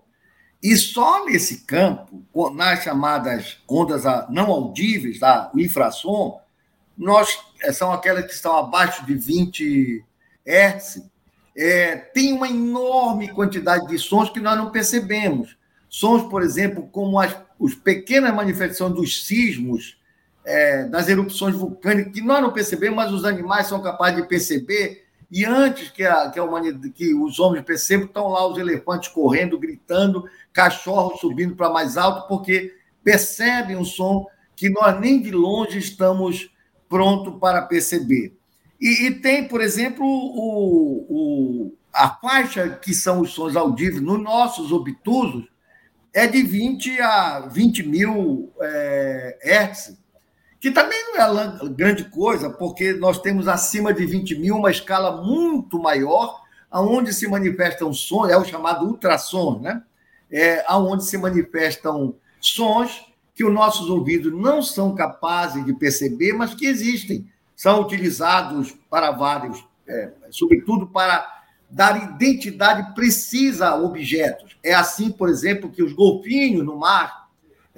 E só nesse campo, nas chamadas ondas não audíveis, tá? o infrassom, nós eh, são aquelas que estão abaixo de 20 Hz, é, tem uma enorme quantidade de sons que nós não percebemos. Sons, por exemplo, como as, as pequenas manifestações dos sismos, é, das erupções vulcânicas, que nós não percebemos, mas os animais são capazes de perceber. E antes que, a, que, a humanidade, que os homens percebam, estão lá os elefantes correndo, gritando, cachorros subindo para mais alto, porque percebem um som que nós nem de longe estamos pronto para perceber. E, e tem, por exemplo, o, o, a faixa que são os sons audíveis nos nossos obtusos é de 20 a 20 mil é, hertz, que também não é grande coisa, porque nós temos acima de 20 mil uma escala muito maior, aonde se manifestam sons, é o chamado ultrassom, né? É, aonde se manifestam sons que os nossos ouvidos não são capazes de perceber, mas que existem. São utilizados para vários, é, sobretudo para dar identidade precisa a objetos. É assim, por exemplo, que os golfinhos no mar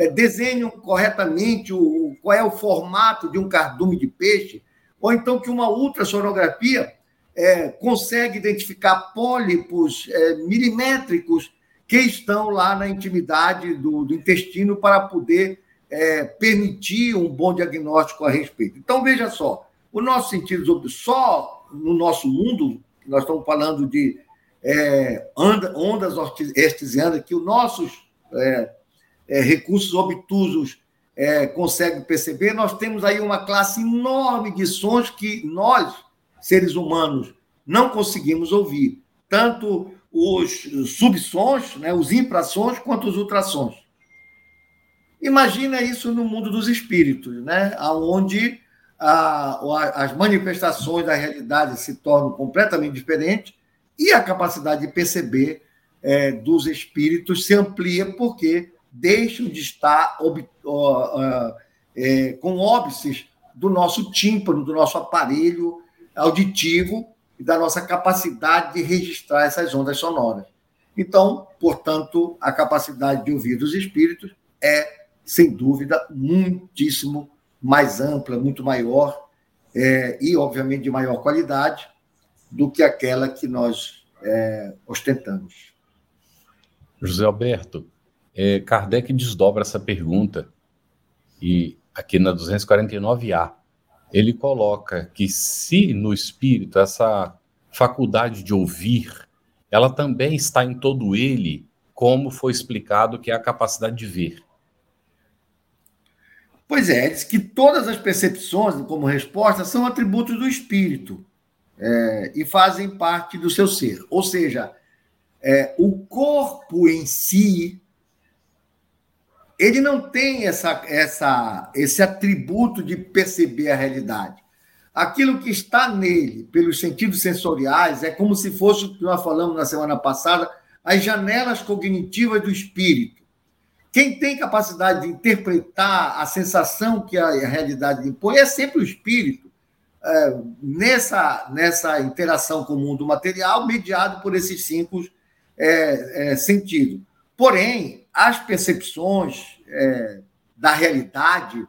desenham corretamente o, qual é o formato de um cardume de peixe, ou então que uma ultrassonografia é, consegue identificar pólipos é, milimétricos que estão lá na intimidade do, do intestino para poder é, permitir um bom diagnóstico a respeito. Então, veja só, o nosso sentido, só no nosso mundo, nós estamos falando de é, ondas hertzianas, que os nossos é, é, recursos obtusos é, conseguem perceber, nós temos aí uma classe enorme de sons que nós, seres humanos, não conseguimos ouvir. Tanto os subsons, né, os infrasons, quanto os ultrassons. Imagina isso no mundo dos espíritos, né, onde a, as manifestações da realidade se tornam completamente diferentes e a capacidade de perceber é, dos espíritos se amplia porque deixam de estar ob, ó, é, com óbices do nosso tímpano, do nosso aparelho auditivo, e da nossa capacidade de registrar essas ondas sonoras. Então, portanto, a capacidade de ouvir dos espíritos é, sem dúvida, muitíssimo mais ampla, muito maior é, e, obviamente, de maior qualidade do que aquela que nós é, ostentamos. José Alberto, é, Kardec desdobra essa pergunta e aqui na 249A ele coloca que se no espírito essa faculdade de ouvir, ela também está em todo ele, como foi explicado que é a capacidade de ver. Pois é, diz que todas as percepções, como resposta, são atributos do espírito é, e fazem parte do seu ser. Ou seja, é, o corpo em si ele não tem essa, essa, esse atributo de perceber a realidade. Aquilo que está nele, pelos sentidos sensoriais, é como se fosse o que nós falamos na semana passada, as janelas cognitivas do espírito. Quem tem capacidade de interpretar a sensação que a realidade impõe é sempre o espírito, é, nessa, nessa interação com o mundo material, mediado por esses cinco é, é, sentidos. Porém, as percepções é, da realidade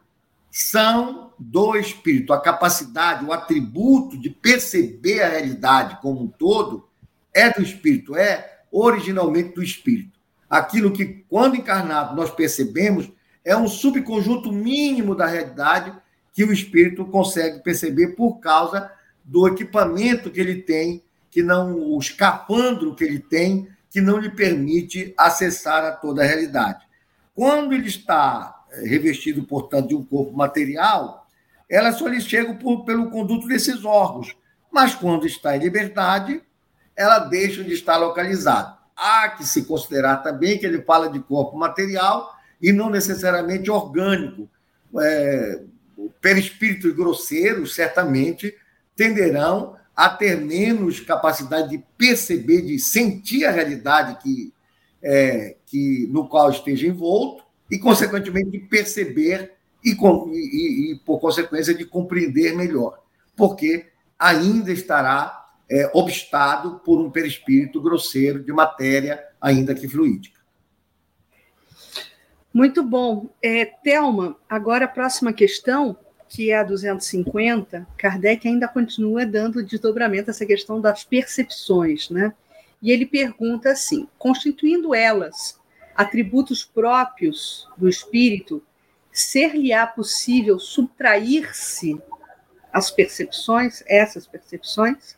são do espírito. A capacidade, o atributo de perceber a realidade como um todo é do espírito, é originalmente do espírito. Aquilo que, quando encarnado, nós percebemos é um subconjunto mínimo da realidade que o espírito consegue perceber por causa do equipamento que ele tem, que não o escapandro que ele tem, que não lhe permite acessar a toda a realidade. Quando ele está revestido, portanto, de um corpo material, ela só lhe chega por, pelo conduto desses órgãos. Mas quando está em liberdade, ela deixa de estar localizada. Há que se considerar também que ele fala de corpo material e não necessariamente orgânico. É, perispíritos grosseiros certamente tenderão a ter menos capacidade de perceber, de sentir a realidade que, é, que no qual esteja envolto, e, consequentemente, de perceber e, e, e, por consequência, de compreender melhor, porque ainda estará é, obstado por um perispírito grosseiro de matéria, ainda que fluídica. Muito bom. É, Thelma, agora a próxima questão, que é a 250, Kardec ainda continua dando desdobramento a essa questão das percepções, né? E ele pergunta assim: constituindo elas atributos próprios do espírito, ser-lhe-á possível subtrair-se as percepções, essas percepções?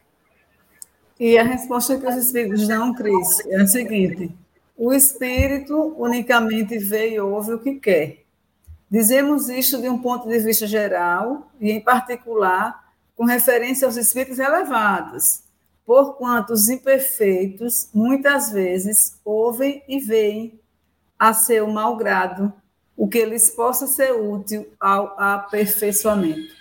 E a resposta que os espíritos dão, Cris, é a seguinte: o espírito unicamente vê e ouve o que quer. Dizemos isto de um ponto de vista geral e, em particular, com referência aos espíritos elevados, porquanto os imperfeitos muitas vezes ouvem e veem a seu malgrado, o que lhes possa ser útil ao aperfeiçoamento.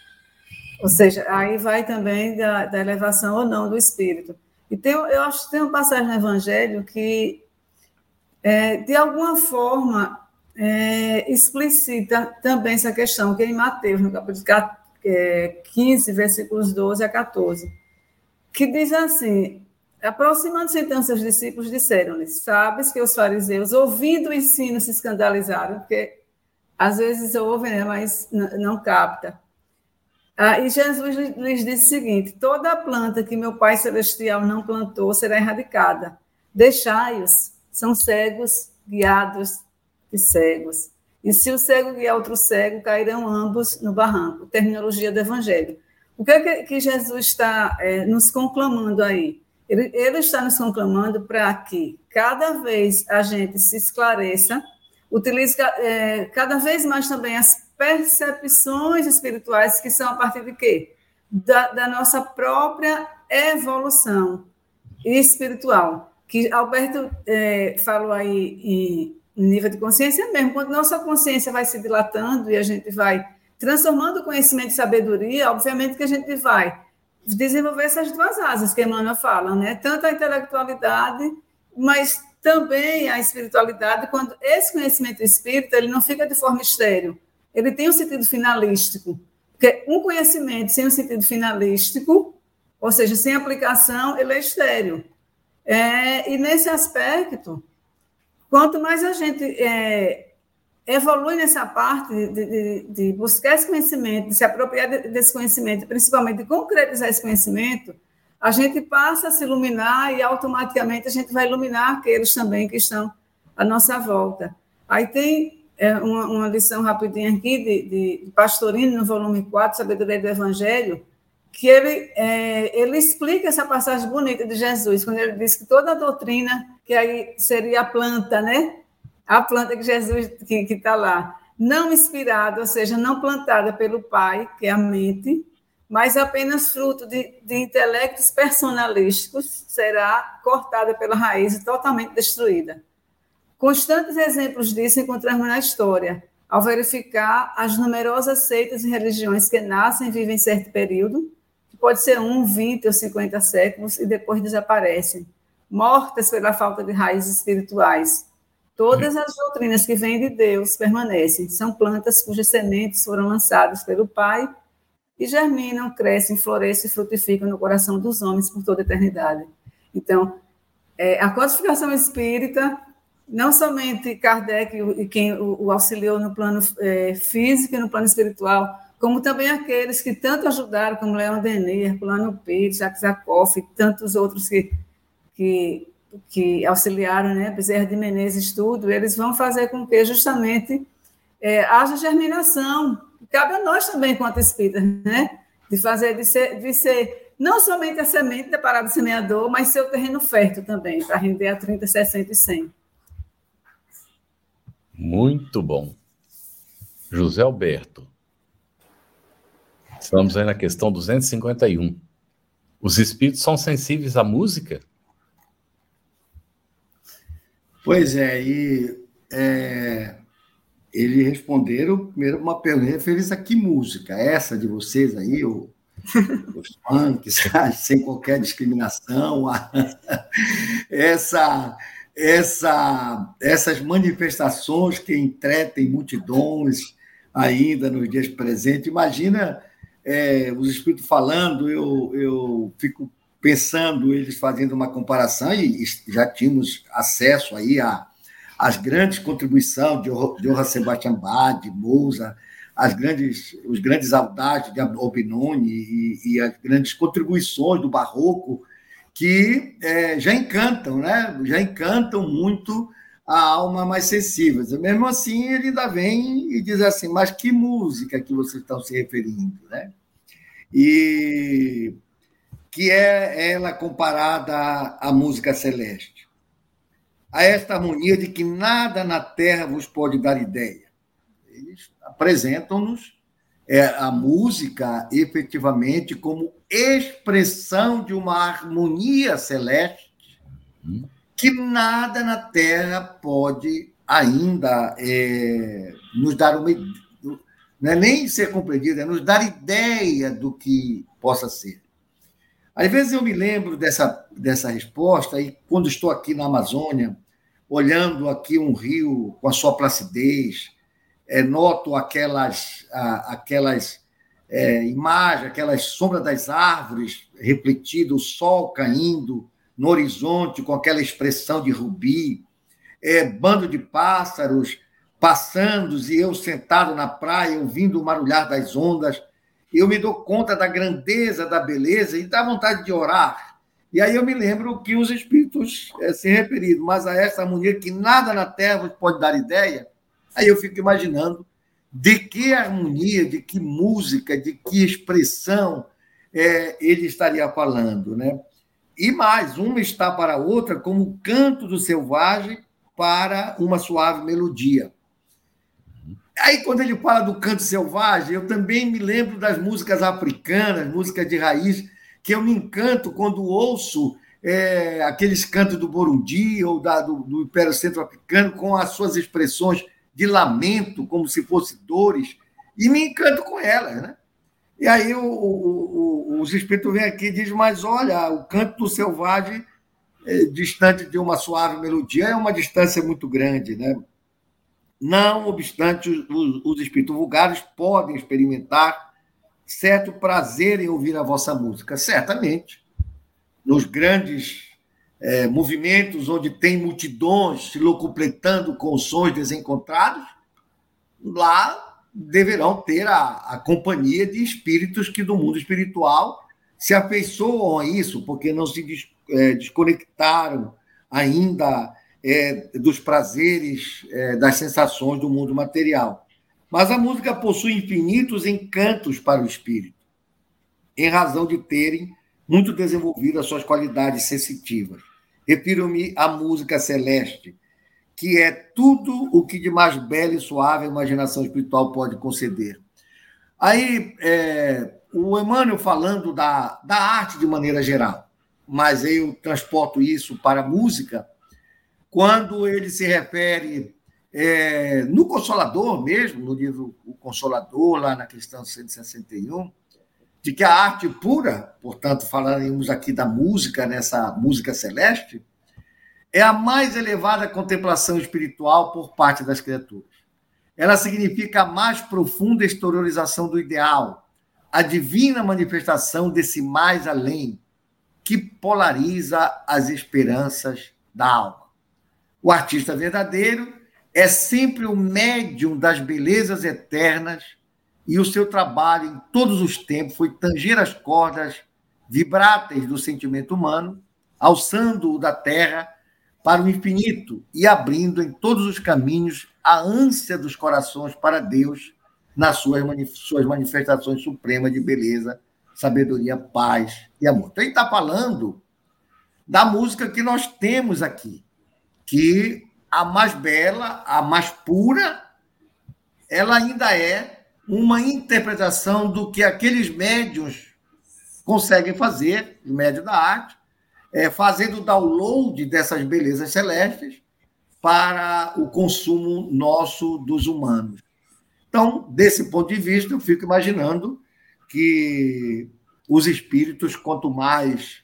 Ou seja, aí vai também da, da elevação ou não do espírito. E tem, eu acho que tem uma passagem no Evangelho que, é, de alguma forma, é, explicita também essa questão, que é em Mateus, no capítulo 15, é, versículos 12 a 14, que diz assim: Aproximando-se então seus discípulos, disseram-lhes: Sabes que os fariseus, ouvindo o ensino, se escandalizaram, porque às vezes ouvem, né, mas não capta. Ah, e Jesus lhes disse o seguinte: Toda planta que meu Pai Celestial não plantou será erradicada. Deixai-os, são cegos, guiados de cegos. E se o cego guiar outro cego, cairão ambos no barranco. Terminologia do Evangelho. O que é que Jesus está é, nos conclamando aí? Ele, ele está nos conclamando para que cada vez a gente se esclareça, utilize é, cada vez mais também as percepções espirituais, que são a partir de quê? Da, da nossa própria evolução espiritual. Que Alberto é, falou aí em, nível de consciência mesmo, quando nossa consciência vai se dilatando e a gente vai transformando o conhecimento em sabedoria, obviamente que a gente vai desenvolver essas duas asas que Emmanuel fala, né? Tanto a intelectualidade, mas também a espiritualidade, quando esse conhecimento espírita, ele não fica de forma estéreo, ele tem um sentido finalístico. Porque um conhecimento sem um sentido finalístico, ou seja, sem aplicação, ele é estéreo. É, e nesse aspecto, quanto mais a gente é, evolui nessa parte de, de, de, buscar esse conhecimento, de se apropriar desse conhecimento, principalmente de concretizar esse conhecimento, a gente passa a se iluminar e automaticamente a gente vai iluminar aqueles também que estão à nossa volta. Aí tem é, uma, uma, lição rapidinha aqui de, de Pastorino, no volume 4, Sabedoria do Evangelho, que ele, é, ele explica essa passagem bonita de Jesus, quando ele diz que toda a doutrina, que aí seria a planta, né? a planta que Jesus que está lá, não inspirada, ou seja, não plantada pelo Pai, que é a mente, mas apenas fruto de, de intelectos personalísticos, será cortada pela raiz e totalmente destruída. Constantes exemplos disso encontramos na história, ao verificar as numerosas seitas e religiões que nascem e vivem em certo período, pode ser um, vinte ou cinquenta séculos, e depois desaparecem, mortas pela falta de raízes espirituais, Todas as doutrinas que vêm de Deus permanecem. São plantas cujas sementes foram lançadas pelo Pai e germinam, crescem, florescem e frutificam no coração dos homens por toda a eternidade. Então, é, a codificação espírita não somente Kardec e quem o, auxiliou no plano é, físico e no plano espiritual, como também aqueles que tanto ajudaram, como Leon Denis, Plano Pires, Jacques Zakoff e tantos outros que, que, que auxiliaram, né, Bezerra de Menezes, tudo, eles vão fazer com que justamente é, haja germinação. Cabe a nós também, enquanto espíritas, né, de fazer, de ser, de ser não somente a semente da parada semeador, mas ser o terreno fértil também, para render a 30, 60 e 100. Muito bom. José Alberto. Estamos aí na questão 251. Os espíritos são sensíveis à música? Pois é, e é, eles responderam primeiro uma pergunta referência a que música? Essa de vocês aí, o, os punks, sem qualquer discriminação, essa, essa, essas manifestações que entretem multidões ainda nos dias presentes. Imagina é, os espíritos falando, eu, eu fico pensando eles fazendo uma comparação, e já tínhamos acesso aí a, as grandes contribuições de Johann Sebastian Bach, de Mozart, as grandes, os grandes audaces de Albinoni e, e, as grandes contribuições do Barroco, que é, já encantam, né? já encantam muito a alma mais sensível. Mesmo assim, ele ainda vem e diz assim, mas que música que vocês estão se referindo? Né? E que é ela comparada à, música celeste. A esta harmonia de que nada na terra vos pode dar ideia. Eles apresentam-nos é, a música efetivamente como expressão de uma harmonia celeste hum que nada na Terra pode ainda é, nos dar uma. Não é nem ser compreendido, é nos dar ideia do que possa ser. Às vezes eu me lembro dessa, dessa resposta, e quando estou aqui na Amazônia, olhando aqui um rio com a sua placidez, é, noto aquelas, aquelas é, imagens, aquelas sombras das árvores refletidas, o sol caindo, no horizonte com aquela expressão de rubi, é, bando de pássaros passando e eu sentado na praia ouvindo o marulhar das ondas, eu me dou conta da grandeza, da beleza e dá vontade de orar. E aí eu me lembro que os espíritos é, se referiram, mas a essa harmonia que nada na terra pode dar ideia, aí eu fico imaginando de que harmonia, de que música, de que expressão é, ele estaria falando, né? E mais, uma está para a outra como o canto do selvagem para uma suave melodia. Aí, quando ele fala do canto selvagem, eu também me lembro das músicas africanas, músicas de raiz, que eu me encanto quando ouço é, aqueles cantos do Burundi ou da, do, do Império Centro-Africano com as suas expressões de lamento, como se fossem dores, e me encanto com elas. Né? E aí o, o, o, os espíritos vêm aqui e dizem, mas olha, o canto do selvagem, é, distante de uma suave melodia, é uma distância muito grande, né? Não obstante, os, os espíritos vulgares podem experimentar certo prazer em ouvir a vossa música, certamente. Nos grandes é, movimentos onde tem multidões se locupletando com sons desencontrados, lá deverão ter a, a companhia de espíritos que do mundo espiritual se afeiçoam a isso, porque não se des, é, desconectaram ainda é, dos prazeres, é, das sensações do mundo material. Mas a música possui infinitos encantos para o espírito, em razão de terem muito desenvolvido as suas qualidades sensitivas. Refiro-me à música celeste, que é tudo o que de mais belo e suave a imaginação espiritual pode conceder. Aí, é, o Emmanuel falando da, da arte de maneira geral, mas eu transporto isso para a música, quando ele se refere é, no Consolador mesmo, no livro O Consolador, lá na questão 161, de que a arte pura, portanto, falaremos aqui da música, nessa música celeste, é a mais elevada contemplação espiritual por parte das criaturas. Ela significa a mais profunda exteriorização do ideal, a divina manifestação desse mais além, que polariza as esperanças da alma. O artista verdadeiro é sempre o médium das belezas eternas e o seu trabalho em todos os tempos foi tanger as cordas vibráteis do sentimento humano, alçando-o da terra para o infinito e abrindo em todos os caminhos a ânsia dos corações para Deus nas suas, suas manifestações supremas de beleza, sabedoria, paz e amor. Então, ele está falando da música que nós temos aqui, que a mais bela, a mais pura, ela ainda é uma interpretação do que aqueles médios conseguem fazer, os médios da arte, é, fazendo download dessas belezas celestes para o consumo nosso dos humanos. Então, desse ponto de vista, eu fico imaginando que os espíritos, quanto mais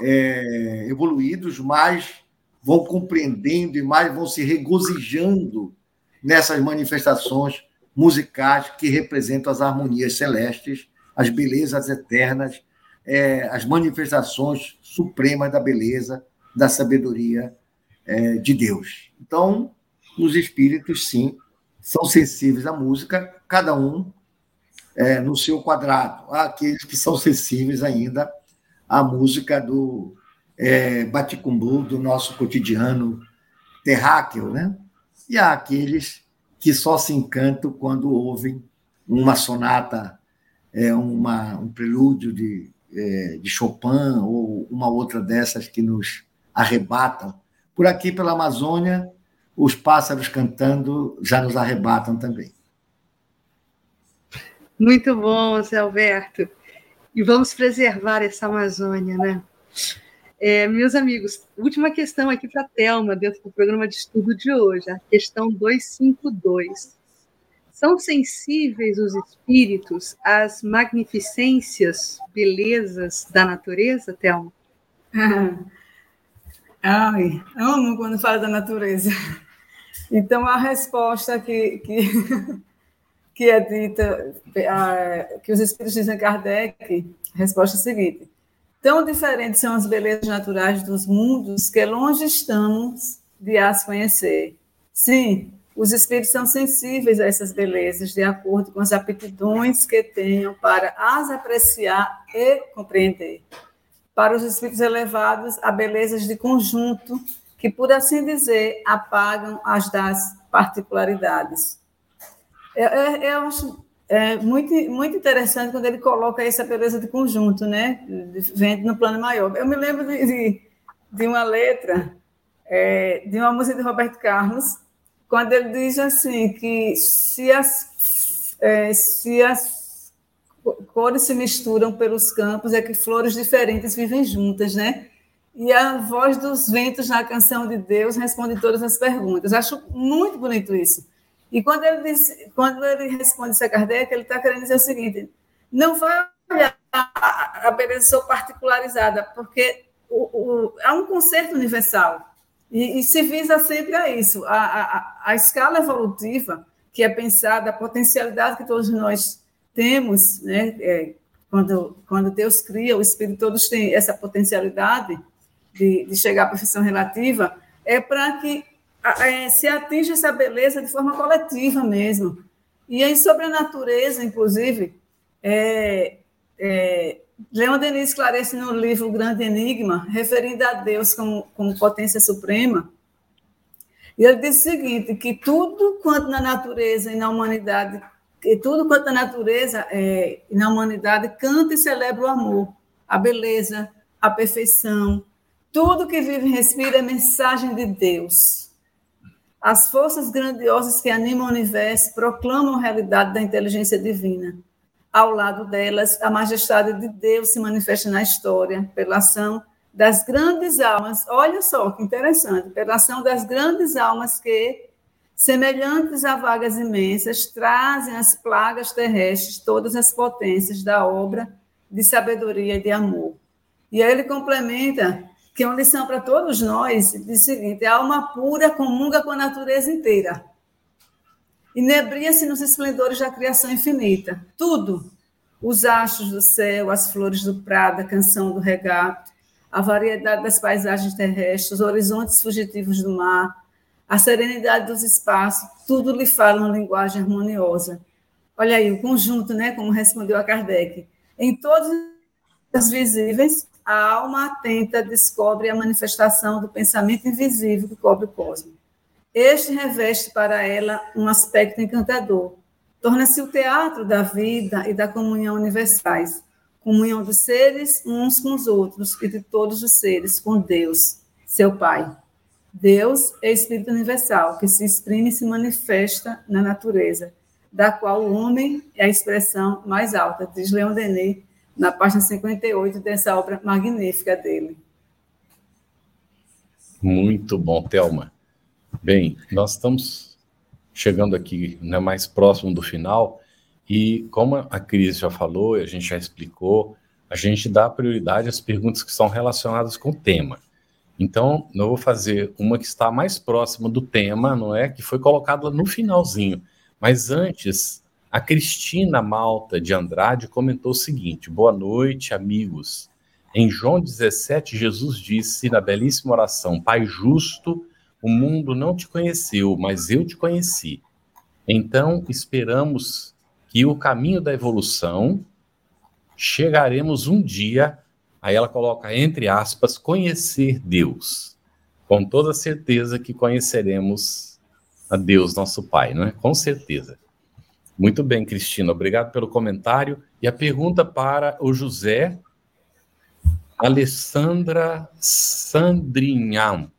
é, evoluídos, mais vão compreendendo e mais vão se regozijando nessas manifestações musicais que representam as harmonias celestes, as belezas eternas, é, as manifestações supremas da beleza, da sabedoria é, de Deus. Então, os espíritos, sim, são sensíveis à música, cada um é, no seu quadrado. Há aqueles que são sensíveis ainda à música do é, baticumbu, do nosso cotidiano terráqueo, né? E há aqueles que só se encantam quando ouvem uma sonata, é, uma, um prelúdio de, é, de Chopin ou uma outra dessas que nos arrebatam. Por aqui, pela Amazônia, os pássaros cantando já nos arrebatam também. Muito bom, Zé Alberto. E vamos preservar essa Amazônia, né? É, meus amigos, última questão aqui para a Thelma, dentro do programa de estudo de hoje, a questão 252. São sensíveis os espíritos às magnificências, belezas da natureza, Thelma? Ai, amo quando fala da natureza. Então, a resposta que, que, que é dita, a, que os espíritos dizem Kardec, a resposta é a seguinte: Tão diferentes são as belezas naturais dos mundos que longe estamos de as conhecer. Sim, os espíritos são sensíveis a essas belezas, de acordo com as aptidões que tenham para as apreciar e compreender. Para os espíritos elevados, há belezas de conjunto que, por assim dizer, apagam as das particularidades. Eu, eu, eu acho é muito, muito interessante quando ele coloca essa beleza de conjunto, né? Vendo no plano maior. Eu me lembro de, de, de uma letra é, de uma música de Roberto Carlos, quando ele diz assim que se as, é, se as cores se misturam pelos campos, é que flores diferentes vivem juntas, né? E a voz dos ventos na canção de Deus responde todas as perguntas. Acho muito bonito isso. E quando ele, diz, quando ele responde isso a Kardec, ele está querendo dizer o seguinte: não vai olhar a beleza particularizada, porque o, o, há um conceito universal. E, e, se visa sempre a isso. A, a, a escala evolutiva, que é pensada, a potencialidade que todos nós temos, né? É, quando, quando Deus cria, o Espírito, todos têm essa potencialidade de, de chegar à perfeição relativa, é para que é, se atinge essa beleza de forma coletiva mesmo. E aí, sobre a natureza, inclusive, é, é, Leon Denis esclarece no livro O Grande Enigma, referindo a Deus como, como potência suprema, e ele diz o seguinte, que tudo quanto na natureza e na humanidade, que tudo quanto na natureza é, e na humanidade canta e celebra o amor, a beleza, a perfeição, tudo que vive e respira é mensagem de Deus. As forças grandiosas que animam o universo proclamam a realidade da inteligência divina. Ao lado delas, a majestade de Deus se manifesta na história, pela ação das grandes almas. Olha só que interessante, pela ação das grandes almas que, semelhantes a vagas imensas, trazem as plagas terrestres todas as potências da obra de sabedoria e de amor. E aí ele complementa que é uma lição para todos nós, diz o seguinte: a alma pura comunga com a natureza inteira. Inebria-se nos esplendores da criação infinita. Tudo, os astros do céu, as flores do prado, a canção do regato, a variedade das paisagens terrestres, os horizontes fugitivos do mar, a serenidade dos espaços, tudo lhe fala uma linguagem harmoniosa. Olha aí, o conjunto, né, como respondeu a Kardec. Em todos os visíveis, a alma atenta descobre a manifestação do pensamento invisível que cobre o cosmos. Este reveste para ela um aspecto encantador. Torna-se o teatro da vida e da comunhão universais, comunhão dos seres uns com os outros e de todos os seres com Deus, seu Pai. Deus é Espírito universal que se exprime e se manifesta na natureza, da qual o homem é a expressão mais alta, diz Leon Denis na página 58 dessa obra magnífica dele. Muito bom, Thelma. Bem, nós estamos chegando aqui né, mais próximo do final e como a Cris já falou, a gente já explicou, a gente dá prioridade às perguntas que são relacionadas com o tema. Então, eu vou fazer uma que está mais próxima do tema, não é? Que foi colocada no finalzinho. Mas antes, a Cristina Malta de Andrade comentou o seguinte: Boa noite, amigos. Em João 17, Jesus disse na belíssima oração: Pai justo, o mundo não te conheceu, mas eu te conheci. Então, esperamos que o caminho da evolução chegaremos um dia, aí ela coloca entre aspas, conhecer Deus. Com toda certeza que conheceremos a Deus, nosso Pai, não é? Com certeza. Muito bem, Cristina, obrigado pelo comentário. E a pergunta para o José Alessandra Sandrinham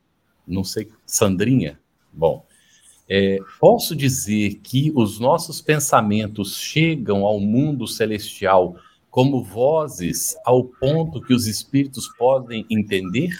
não sei, Sandrinha? Bom, é, posso dizer que os nossos pensamentos chegam ao mundo celestial como vozes ao ponto que os espíritos podem entender?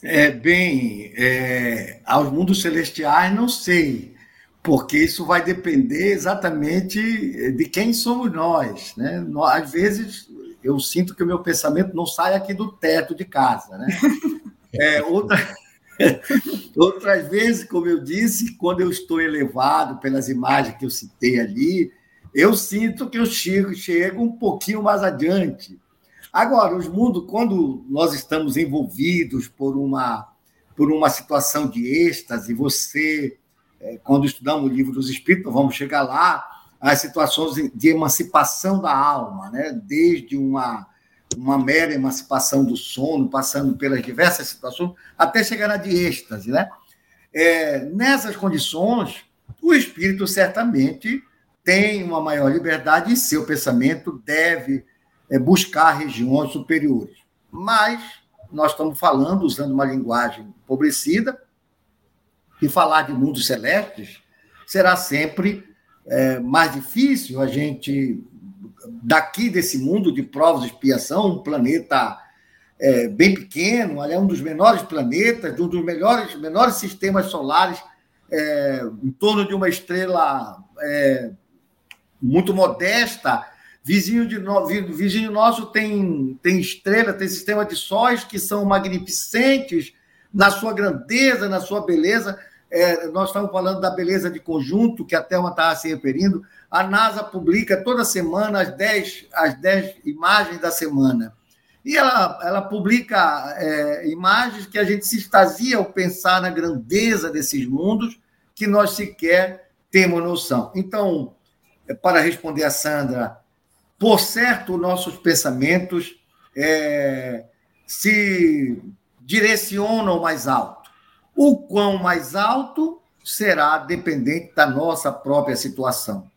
É, bem, é, aos mundos celestiais não sei, porque isso vai depender exatamente de quem somos nós. Né? Às vezes eu sinto que o meu pensamento não sai aqui do teto de casa. Né? É, outra, outras vezes, como eu disse, quando eu estou elevado pelas imagens que eu citei ali, eu sinto que eu chego, chego um pouquinho mais adiante. Agora, os mundos, quando nós estamos envolvidos por uma, por uma situação de êxtase, você, é, quando estudamos o livro dos Espíritos, vamos chegar lá, as situações de emancipação da alma, né? desde uma uma mera emancipação do sono, passando pelas diversas situações, até chegar na de êxtase. Né? É, nessas condições, o espírito certamente tem uma maior liberdade e seu pensamento deve é, buscar regiões superiores. Mas nós estamos falando, usando uma linguagem empobrecida, e falar de mundos celestes será sempre é, mais difícil a gente daqui desse mundo de provas de expiação, um planeta é, bem pequeno, é um dos menores planetas, um dos melhores, menores sistemas solares, é, em torno de uma estrela é, muito modesta. Vizinho, de no, vizinho nosso tem, tem estrela, tem sistema de sóis que são magnificentes na sua grandeza, na sua beleza. É, nós estamos falando da beleza de conjunto, que a Thelma estava se referindo. A NASA publica toda semana as 10, as 10 imagens da semana. E ela, ela publica é, imagens que a gente se extasia ao pensar na grandeza desses mundos que nós sequer temos noção. Então, para responder a Sandra, por certo, nossos pensamentos é, se direcionam mais alto. O quão mais alto será dependente da nossa própria situação.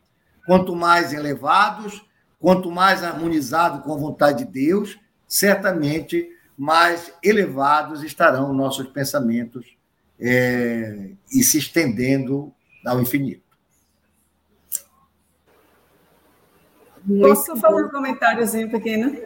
Quanto mais elevados, quanto mais harmonizado com a vontade de Deus, certamente mais elevados estarão nossos pensamentos é, e se estendendo ao infinito. Posso fazer um comentáriozinho pequeno?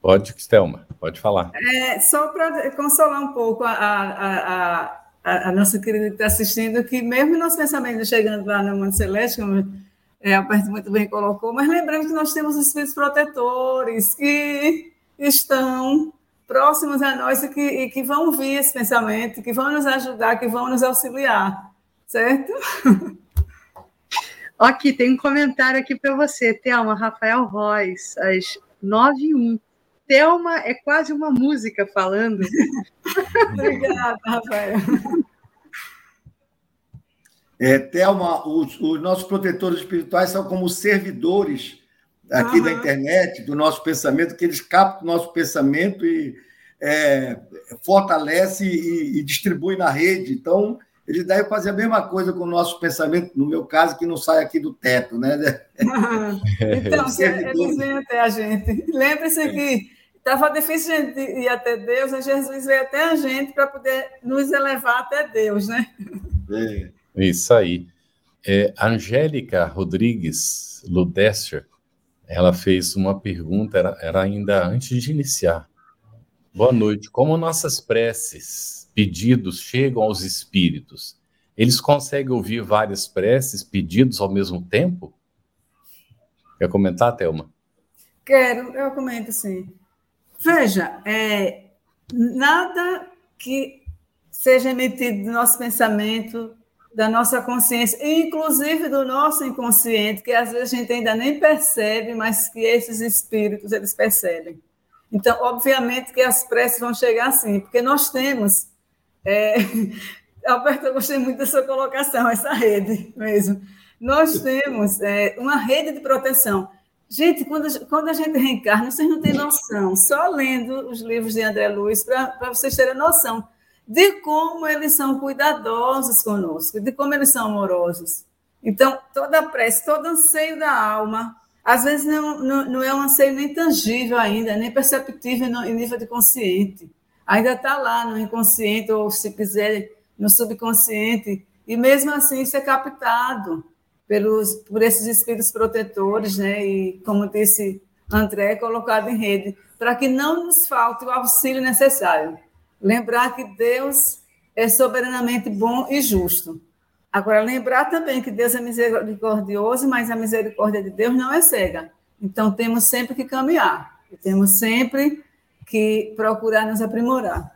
Pode, Stelma, pode falar. É, só para consolar um pouco a, a, a a, a nossa querida que está assistindo, que mesmo nosso pensamento chegando lá no mundo celeste, como é, a parte muito bem colocou, mas lembrando que nós temos espíritos protetores que estão próximos a nós e que, e que vão ouvir esse pensamento, que vão nos ajudar, que vão nos auxiliar, certo? Aqui, tem um comentário aqui para você, Thelma, Rafael Royce, às 9 e 1. Thelma é quase uma música falando. Obrigada, Rafael. É, Thelma, os, os, nossos protetores espirituais são como servidores aqui uhum. da internet, do nosso pensamento, que eles captam o nosso pensamento e é, fortalece e, e distribui na rede. Então, eles devem fazer a mesma coisa com o nosso pensamento, no meu caso, que não sai aqui do teto, né? então, eles vêm até a gente. Lembre-se que estava difícil a gente ir até Deus, e Jesus veio até a gente para poder nos elevar até Deus, né? É. Isso aí. É, Angélica Rodrigues Ludester, ela fez uma pergunta, era, era ainda antes de iniciar. Boa noite. Como nossas preces, pedidos chegam aos espíritos, eles conseguem ouvir várias preces, pedidos ao mesmo tempo? Quer comentar, Thelma? Quero, eu comento sim. Veja, é, nada que seja emitido do nosso pensamento da nossa consciência, inclusive do nosso inconsciente, que às vezes a gente ainda nem percebe, mas que esses espíritos eles percebem. Então, obviamente que as preces vão chegar assim, porque nós temos. É, Alberto, eu gostei muito dessa colocação, essa rede mesmo. Nós temos é, uma rede de proteção. Gente, quando, quando a gente reencarna, vocês não têm noção, só lendo os livros de André Luiz, para vocês terem noção de como eles são cuidadosos conosco, de como eles são amorosos. Então, toda a prece, todo anseio da alma, às vezes não, não, não é um anseio nem tangível ainda, nem perceptível no, em nível de consciente. Ainda está lá no inconsciente, ou se quiser, no subconsciente, e mesmo assim isso é captado pelos, por esses espíritos protetores, né? e, como disse André, colocado em rede, para que não nos falte o auxílio necessário. Lembrar que Deus é soberanamente bom e justo. Agora, lembrar também que Deus é misericordioso, mas a misericórdia de Deus não é cega. Então, temos sempre que caminhar, temos sempre que procurar nos aprimorar.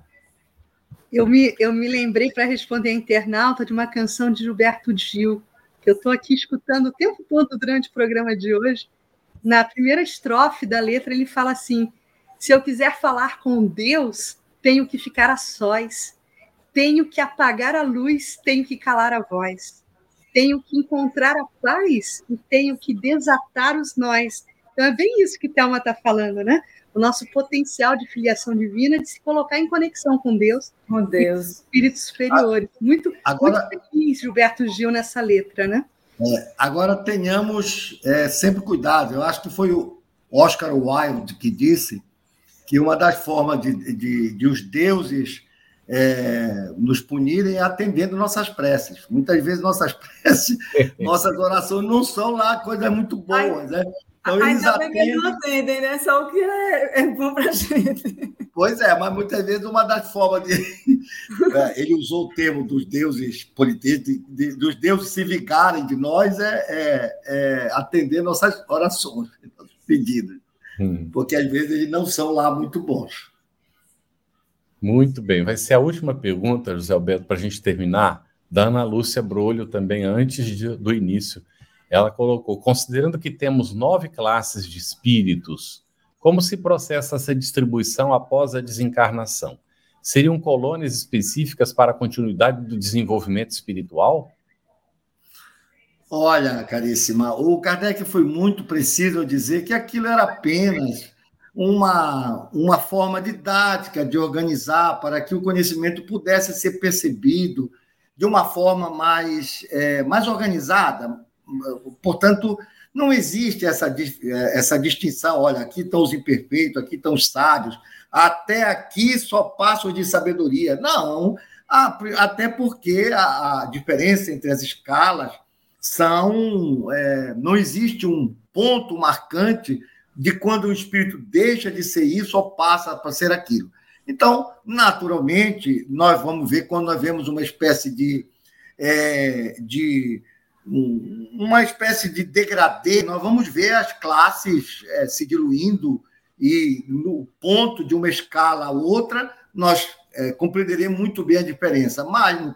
Eu me, eu me lembrei para responder a internauta de uma canção de Gilberto Gil, que eu estou aqui escutando o tempo todo durante o programa de hoje. Na primeira estrofe da letra, ele fala assim: Se eu quiser falar com Deus, tenho que ficar a sós, tenho que apagar a luz, tenho que calar a voz, tenho que encontrar a paz e tenho que desatar os nós. Então é bem isso que Thelma está falando, né? O nosso potencial de filiação divina de se colocar em conexão com Deus, com Deus, espíritos superiores. Muito, Agora, muito feliz, Gilberto Gil, nessa letra, né? É, agora tenhamos é, sempre cuidado. Eu acho que foi o Oscar Wilde que disse que uma das formas de, de, de os deuses é, nos punirem é atendendo nossas preces. Muitas vezes nossas preces, nossas orações não são lá coisas muito boas, né? Então, Ainda atendem... bem que eles não atendem, né? Só o que é, é bom para a gente. Pois é, mas muitas vezes uma das formas de. É, ele usou o termo dos deuses politeístas, dos deuses se vingarem de nós, é, é, é atender nossas orações, nossos pedidos. Hum. Porque às vezes eles não são lá muito bons. Muito bem. Vai ser a última pergunta, José Alberto, para a gente terminar, da Ana Lúcia Brolho, também antes de, do início. Ela colocou: considerando que temos nove classes de espíritos, como se processa essa distribuição após a desencarnação? Seriam colônias específicas para a continuidade do desenvolvimento espiritual? Olha, caríssima, o Kardec foi muito preciso ao dizer que aquilo era apenas uma, uma forma didática de organizar para que o conhecimento pudesse ser percebido de uma forma mais, é, mais organizada. Portanto, não existe essa, essa distinção. Olha, aqui estão os imperfeitos, aqui estão os sábios, até aqui só passo de sabedoria. Não, até porque a, a diferença entre as escalas são. É, não existe um ponto marcante de quando o espírito deixa de ser isso ou passa para ser aquilo. Então, naturalmente, nós vamos ver quando nós vemos uma espécie de. É, de uma espécie de degradê, nós vamos ver as classes é, se diluindo e no ponto de uma escala a outra, nós é, compreenderemos muito bem a diferença. Mas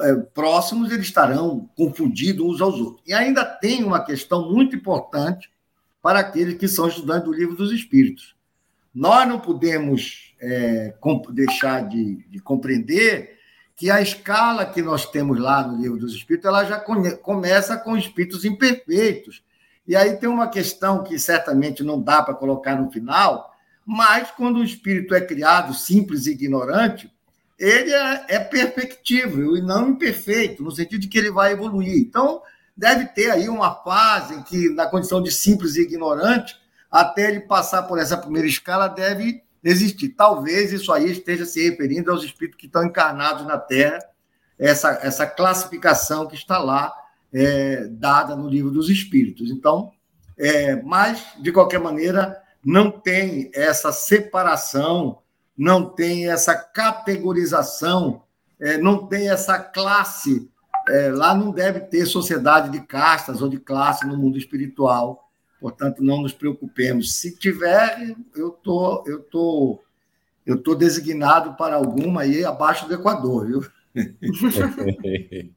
é, próximos, eles estarão confundidos uns aos outros. E ainda tem uma questão muito importante para aqueles que são estudantes do livro dos Espíritos. Nós não podemos é, deixar de, de, compreender que a escala que nós temos lá no livro dos Espíritos, ela já começa com espíritos imperfeitos. E aí tem uma questão que certamente não dá para colocar no final, mas quando o espírito é criado simples e ignorante, ele é, é perfectível e não imperfeito, no sentido de que ele vai evoluir. Então, deve ter aí uma fase em que, na condição de simples e ignorante, até ele passar por essa primeira escala, deve existir. Talvez isso aí esteja se referindo aos espíritos que estão encarnados na Terra, essa, essa classificação que está lá é, dada no livro dos Espíritos. Então, é, mas, de qualquer maneira, não tem essa separação não tem essa categorização, é, não tem essa classe. É, lá não deve ter sociedade de castas ou de classe no mundo espiritual. Portanto, não nos preocupemos. Se tiver, eu tô, eu tô, eu tô designado para alguma aí abaixo do Equador, viu?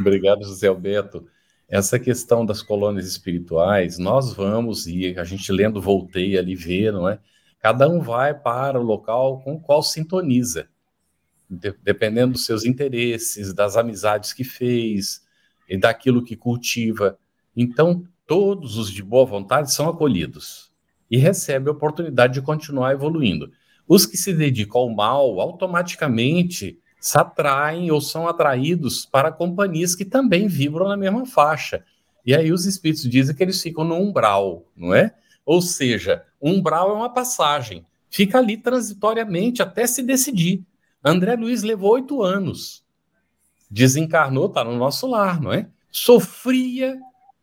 Obrigado, José Alberto. Essa questão das colônias espirituais, nós vamos, e a gente lendo Voltei ali ver, não é? Cada um vai para o local com o qual sintoniza, dependendo dos seus interesses, das amizades que fez e daquilo que cultiva. Então, todos os de boa vontade são acolhidos e recebem a oportunidade de continuar evoluindo. Os que se dedicam ao mal automaticamente se atraem ou são atraídos para companhias que também vibram na mesma faixa. E aí os espíritos dizem que eles ficam no umbral, não é? Ou seja, umbral é uma passagem. Fica ali transitoriamente até se decidir. André Luiz levou oito anos. Desencarnou, está no nosso lar, não é? Sofria,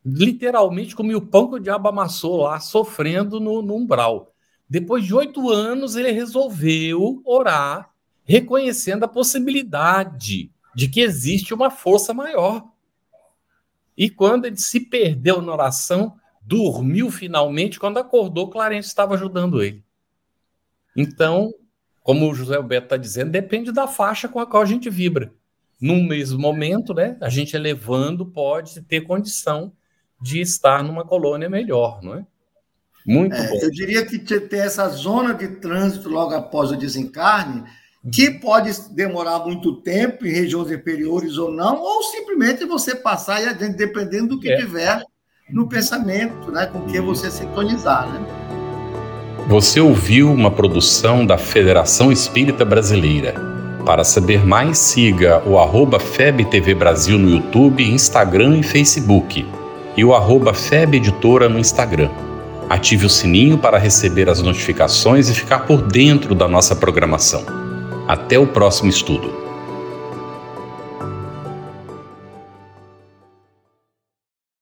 literalmente comia o pão que o diabo amassou lá, sofrendo no, no umbral. Depois de oito anos, ele resolveu orar, reconhecendo a possibilidade de que existe uma força maior. E quando ele se perdeu na oração, dormiu finalmente, quando acordou, Clarence estava ajudando ele. Então, como o José Alberto está dizendo, depende da faixa com a qual a gente vibra. Num mesmo momento, né, a gente elevando pode ter condição de estar numa colônia melhor, não é? Muito é, bom. Eu diria que ter essa zona de trânsito logo após o desencarne, que pode demorar muito tempo em regiões inferiores ou não, ou simplesmente você passar e adiante, dependendo do que é. tiver no pensamento, né, com que você sintonizar, né? Você ouviu uma produção da Federação Espírita Brasileira. Para saber mais, siga o arroba FebTV Brasil no YouTube, Instagram e Facebook e o arroba Feb Editora no Instagram. Ative o sininho para receber as notificações e ficar por dentro da nossa programação. Até o próximo estudo.